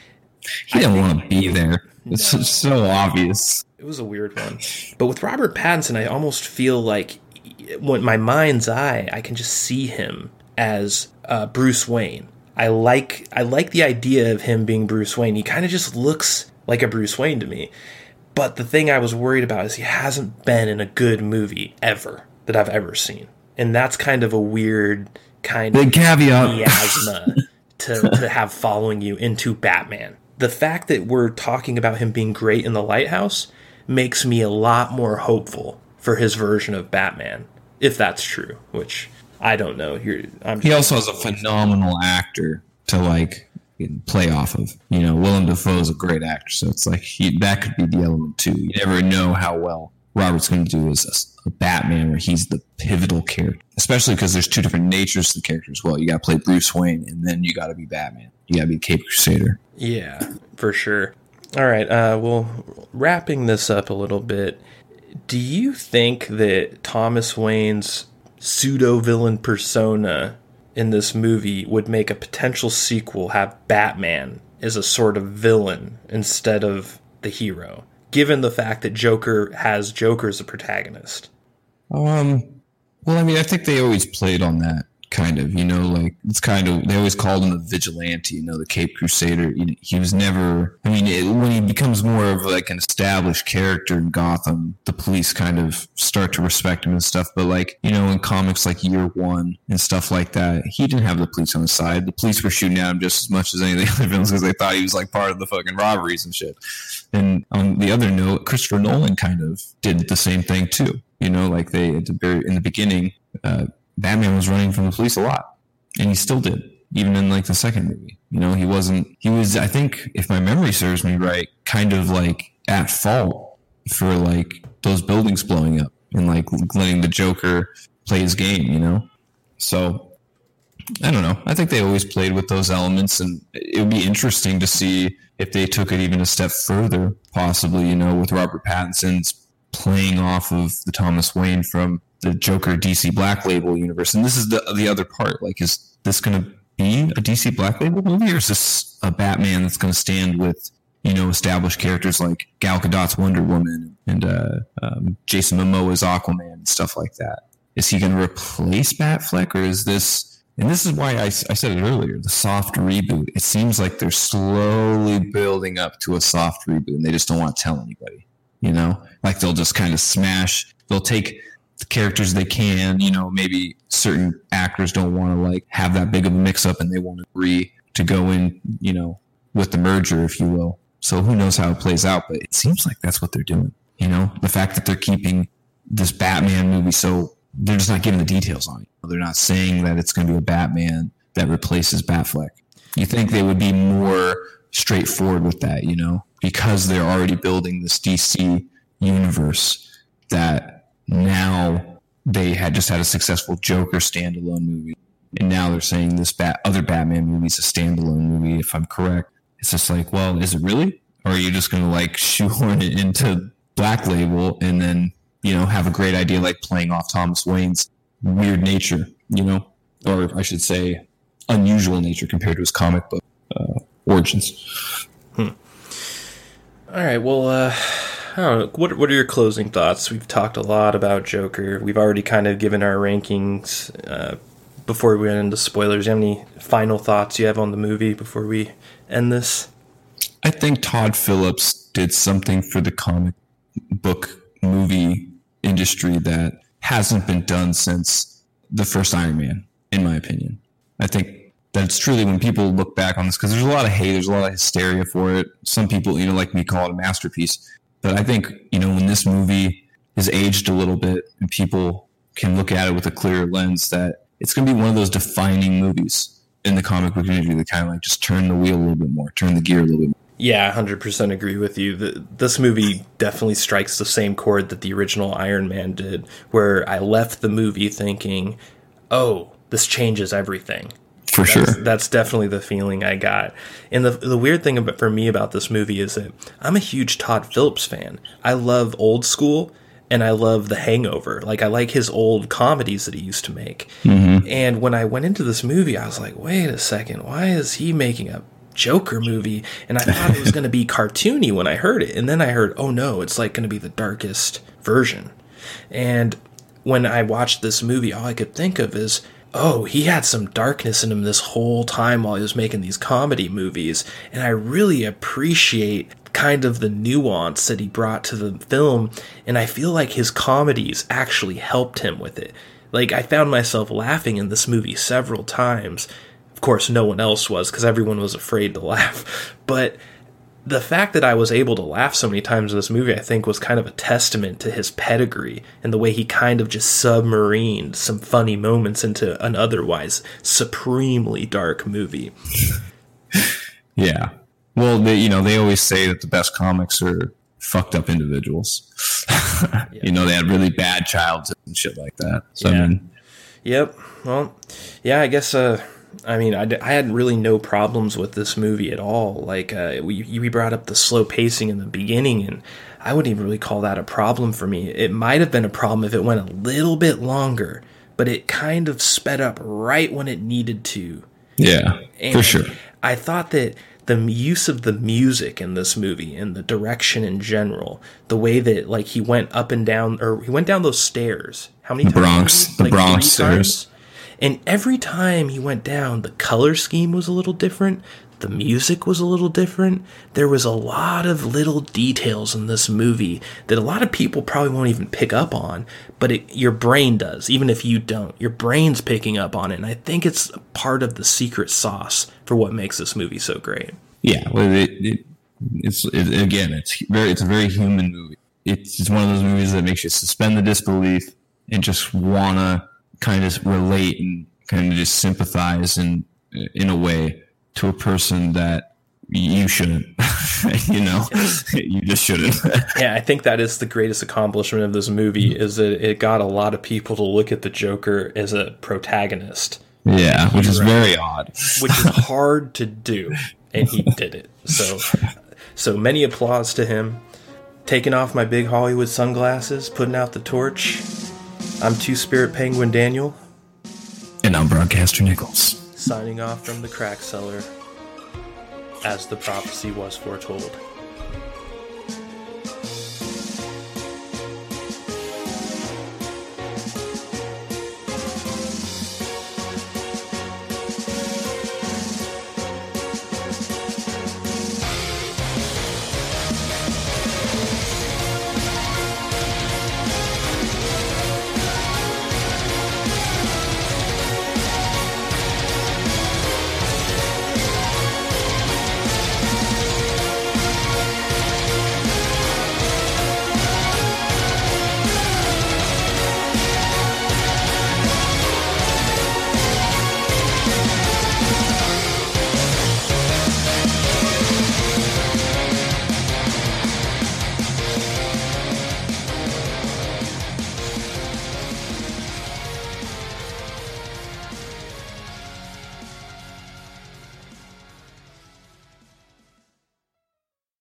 He didn't want to be there. It's so- so obvious. It was a weird one. But with Robert Pattinson, I almost feel like when my mind's eye, I can just see him as uh, Bruce Wayne. I like I like the idea of him being Bruce Wayne. He kind of just looks like a Bruce Wayne to me. But the thing I was worried about is he hasn't been in a good movie ever that I've ever seen. And that's kind of a weird kind Big of caveat. miasma to, to have following you into Batman. The fact that we're talking about him being great in the lighthouse makes me a lot more hopeful for his version of Batman, if that's true, which I don't know. You're, I'm He also has a phenomenal actor to like play off of. You know, Willem Dafoe is a great actor, so it's like he, that could be the element too. You never know how well Robert's going to do as a, a Batman, where he's the pivotal character. Especially because there's two different natures to the character as well. You got to play Bruce Wayne, and then you got to be Batman. You got to be Cape Crusader. Yeah, for sure. All right, uh, well, wrapping this up a little bit, do you think that Thomas Wayne's pseudo villain persona in this movie would make a potential sequel have Batman as a sort of villain instead of the hero, given the fact that Joker has Joker as a protagonist? Um, well, I mean, I think they always played on that kind of, you know, like it's kind of they always called him a vigilante, you know, the Cape Crusader. He, was never. I mean, it, when he becomes more of like an established character in Gotham, the police kind of start to respect him and stuff. But like, you know, in comics like Year One and stuff like that, he didn't have the police on his side. The police were shooting at him just as much as any of the other villains because they thought he was like part of the fucking robberies and shit. And on the other note, Christopher Nolan kind of did the same thing too. You know, like they at the very in the beginning, uh, Batman was running from the police a lot, and he still did, even in like the second movie. You know, he wasn't. He was, I think, if my memory serves me right, kind of like at fault for like those buildings blowing up and like letting the Joker play his game. You know, so I don't know. I think they always played with those elements, and it would be interesting to see if they took it even a step further, possibly, you know, with Robert Pattinson's playing off of the Thomas Wayne from the Joker DC Black Label universe. And this is the the other part. Like, is this going to be a DC Black Label movie, or is this a Batman that's going to stand with you know established characters like Gal Gadot's Wonder Woman and uh, um, Jason Momoa's Aquaman and stuff like that? Is he going to replace Batfleck, or is this and this is why I, I said it earlier the soft reboot. It seems like they're slowly building up to a soft reboot and they just don't want to tell anybody, you know? Like they'll just kind of smash, they'll take the characters they can, you know, maybe certain actors don't want to like have that big of a mix up and they want to agree to go in, you know, with the merger, if you will. So who knows how it plays out, but it seems like that's what they're doing. You know, the fact that they're keeping this Batman movie so they're just not giving the details on it. They're not saying that it's going to be a Batman that replaces Batfleck. You think they would be more straightforward with that, you know, because they're already building this DC universe that now they had just had a successful Joker standalone movie. And now they're saying this bat, other Batman movie is a standalone movie, if I'm correct. It's just like, well, is it really? Or are you just going to like shoehorn it into Black Label and then you know, have a great idea like playing off Thomas Wayne's weird nature, you know, or I should say, unusual nature compared to his comic book uh, origins. Hmm. All right. Well, uh, know. What What are your closing thoughts? We've talked a lot about Joker. We've already kind of given our rankings. Uh, before we went into spoilers, you have any final thoughts you have on the movie before we end this? I think Todd Phillips did something for the comic book movie industry that hasn't been done since the first Iron Man, in my opinion. I think that's truly when people look back on this, because there's a lot of hate, there's a lot of hysteria for it. Some people, you know, like me call it a masterpiece. But I think, you know, when this movie is aged a little bit and people can look at it with a clearer lens, that it's going to be one of those defining movies in the comic book community that kind of like just turn the wheel a little bit more, turn the gear a little bit more. Yeah, 100% agree with you. The, this movie definitely strikes the same chord that the original Iron Man did, where I left the movie thinking, oh, this changes everything. For that's, sure. That's definitely the feeling I got. And the, the weird thing about, for me about this movie is that I'm a huge Todd Phillips fan. I love old school and I love The Hangover. Like, I like his old comedies that he used to make. Mm-hmm. And when I went into this movie, I was like, wait a second, why is he making a Joker movie, and I thought it was going to be cartoony when I heard it, and then I heard, oh no, it's like going to be the darkest version. And when I watched this movie, all I could think of is, oh, he had some darkness in him this whole time while he was making these comedy movies, and I really appreciate kind of the nuance that he brought to the film, and I feel like his comedies actually helped him with it. Like, I found myself laughing in this movie several times of course, no one else was because everyone was afraid to laugh. But the fact that I was able to laugh so many times in this movie, I think, was kind of a testament to his pedigree and the way he kind of just submarined some funny moments into an otherwise supremely dark movie. yeah. Well, they, you know, they always say that the best comics are fucked up individuals. yeah. You know, they had really bad childhoods and shit like that. So, yeah. I mean, yep. Well, yeah, I guess, uh, I mean, I, I had really no problems with this movie at all. Like, uh, we, we brought up the slow pacing in the beginning, and I wouldn't even really call that a problem for me. It might have been a problem if it went a little bit longer, but it kind of sped up right when it needed to. Yeah, and for sure. I thought that the use of the music in this movie and the direction in general, the way that like he went up and down or he went down those stairs. How many times? Bronx, the like Bronx stairs. And every time he went down, the color scheme was a little different. The music was a little different. There was a lot of little details in this movie that a lot of people probably won't even pick up on, but it, your brain does, even if you don't. Your brain's picking up on it. And I think it's part of the secret sauce for what makes this movie so great. Yeah. Well, it, it, it's it, again, it's very, it's a very human movie. It's, it's one of those movies that makes you suspend the disbelief and just wanna kind of relate and kind of just sympathize in in a way to a person that you shouldn't you know? You just shouldn't. Yeah i think that is the greatest accomplishment of this movie mm-hmm. is that it got a lot of people to look at the joker as a protagonist. Yeah which is very odd. Which is hard to do and he did it. So so many applause to him. Taking off my big hollywood sunglasses putting out the torch I'm Two Spirit Penguin Daniel. And I'm Broadcaster Nichols. Signing off from the crack cellar as the prophecy was foretold.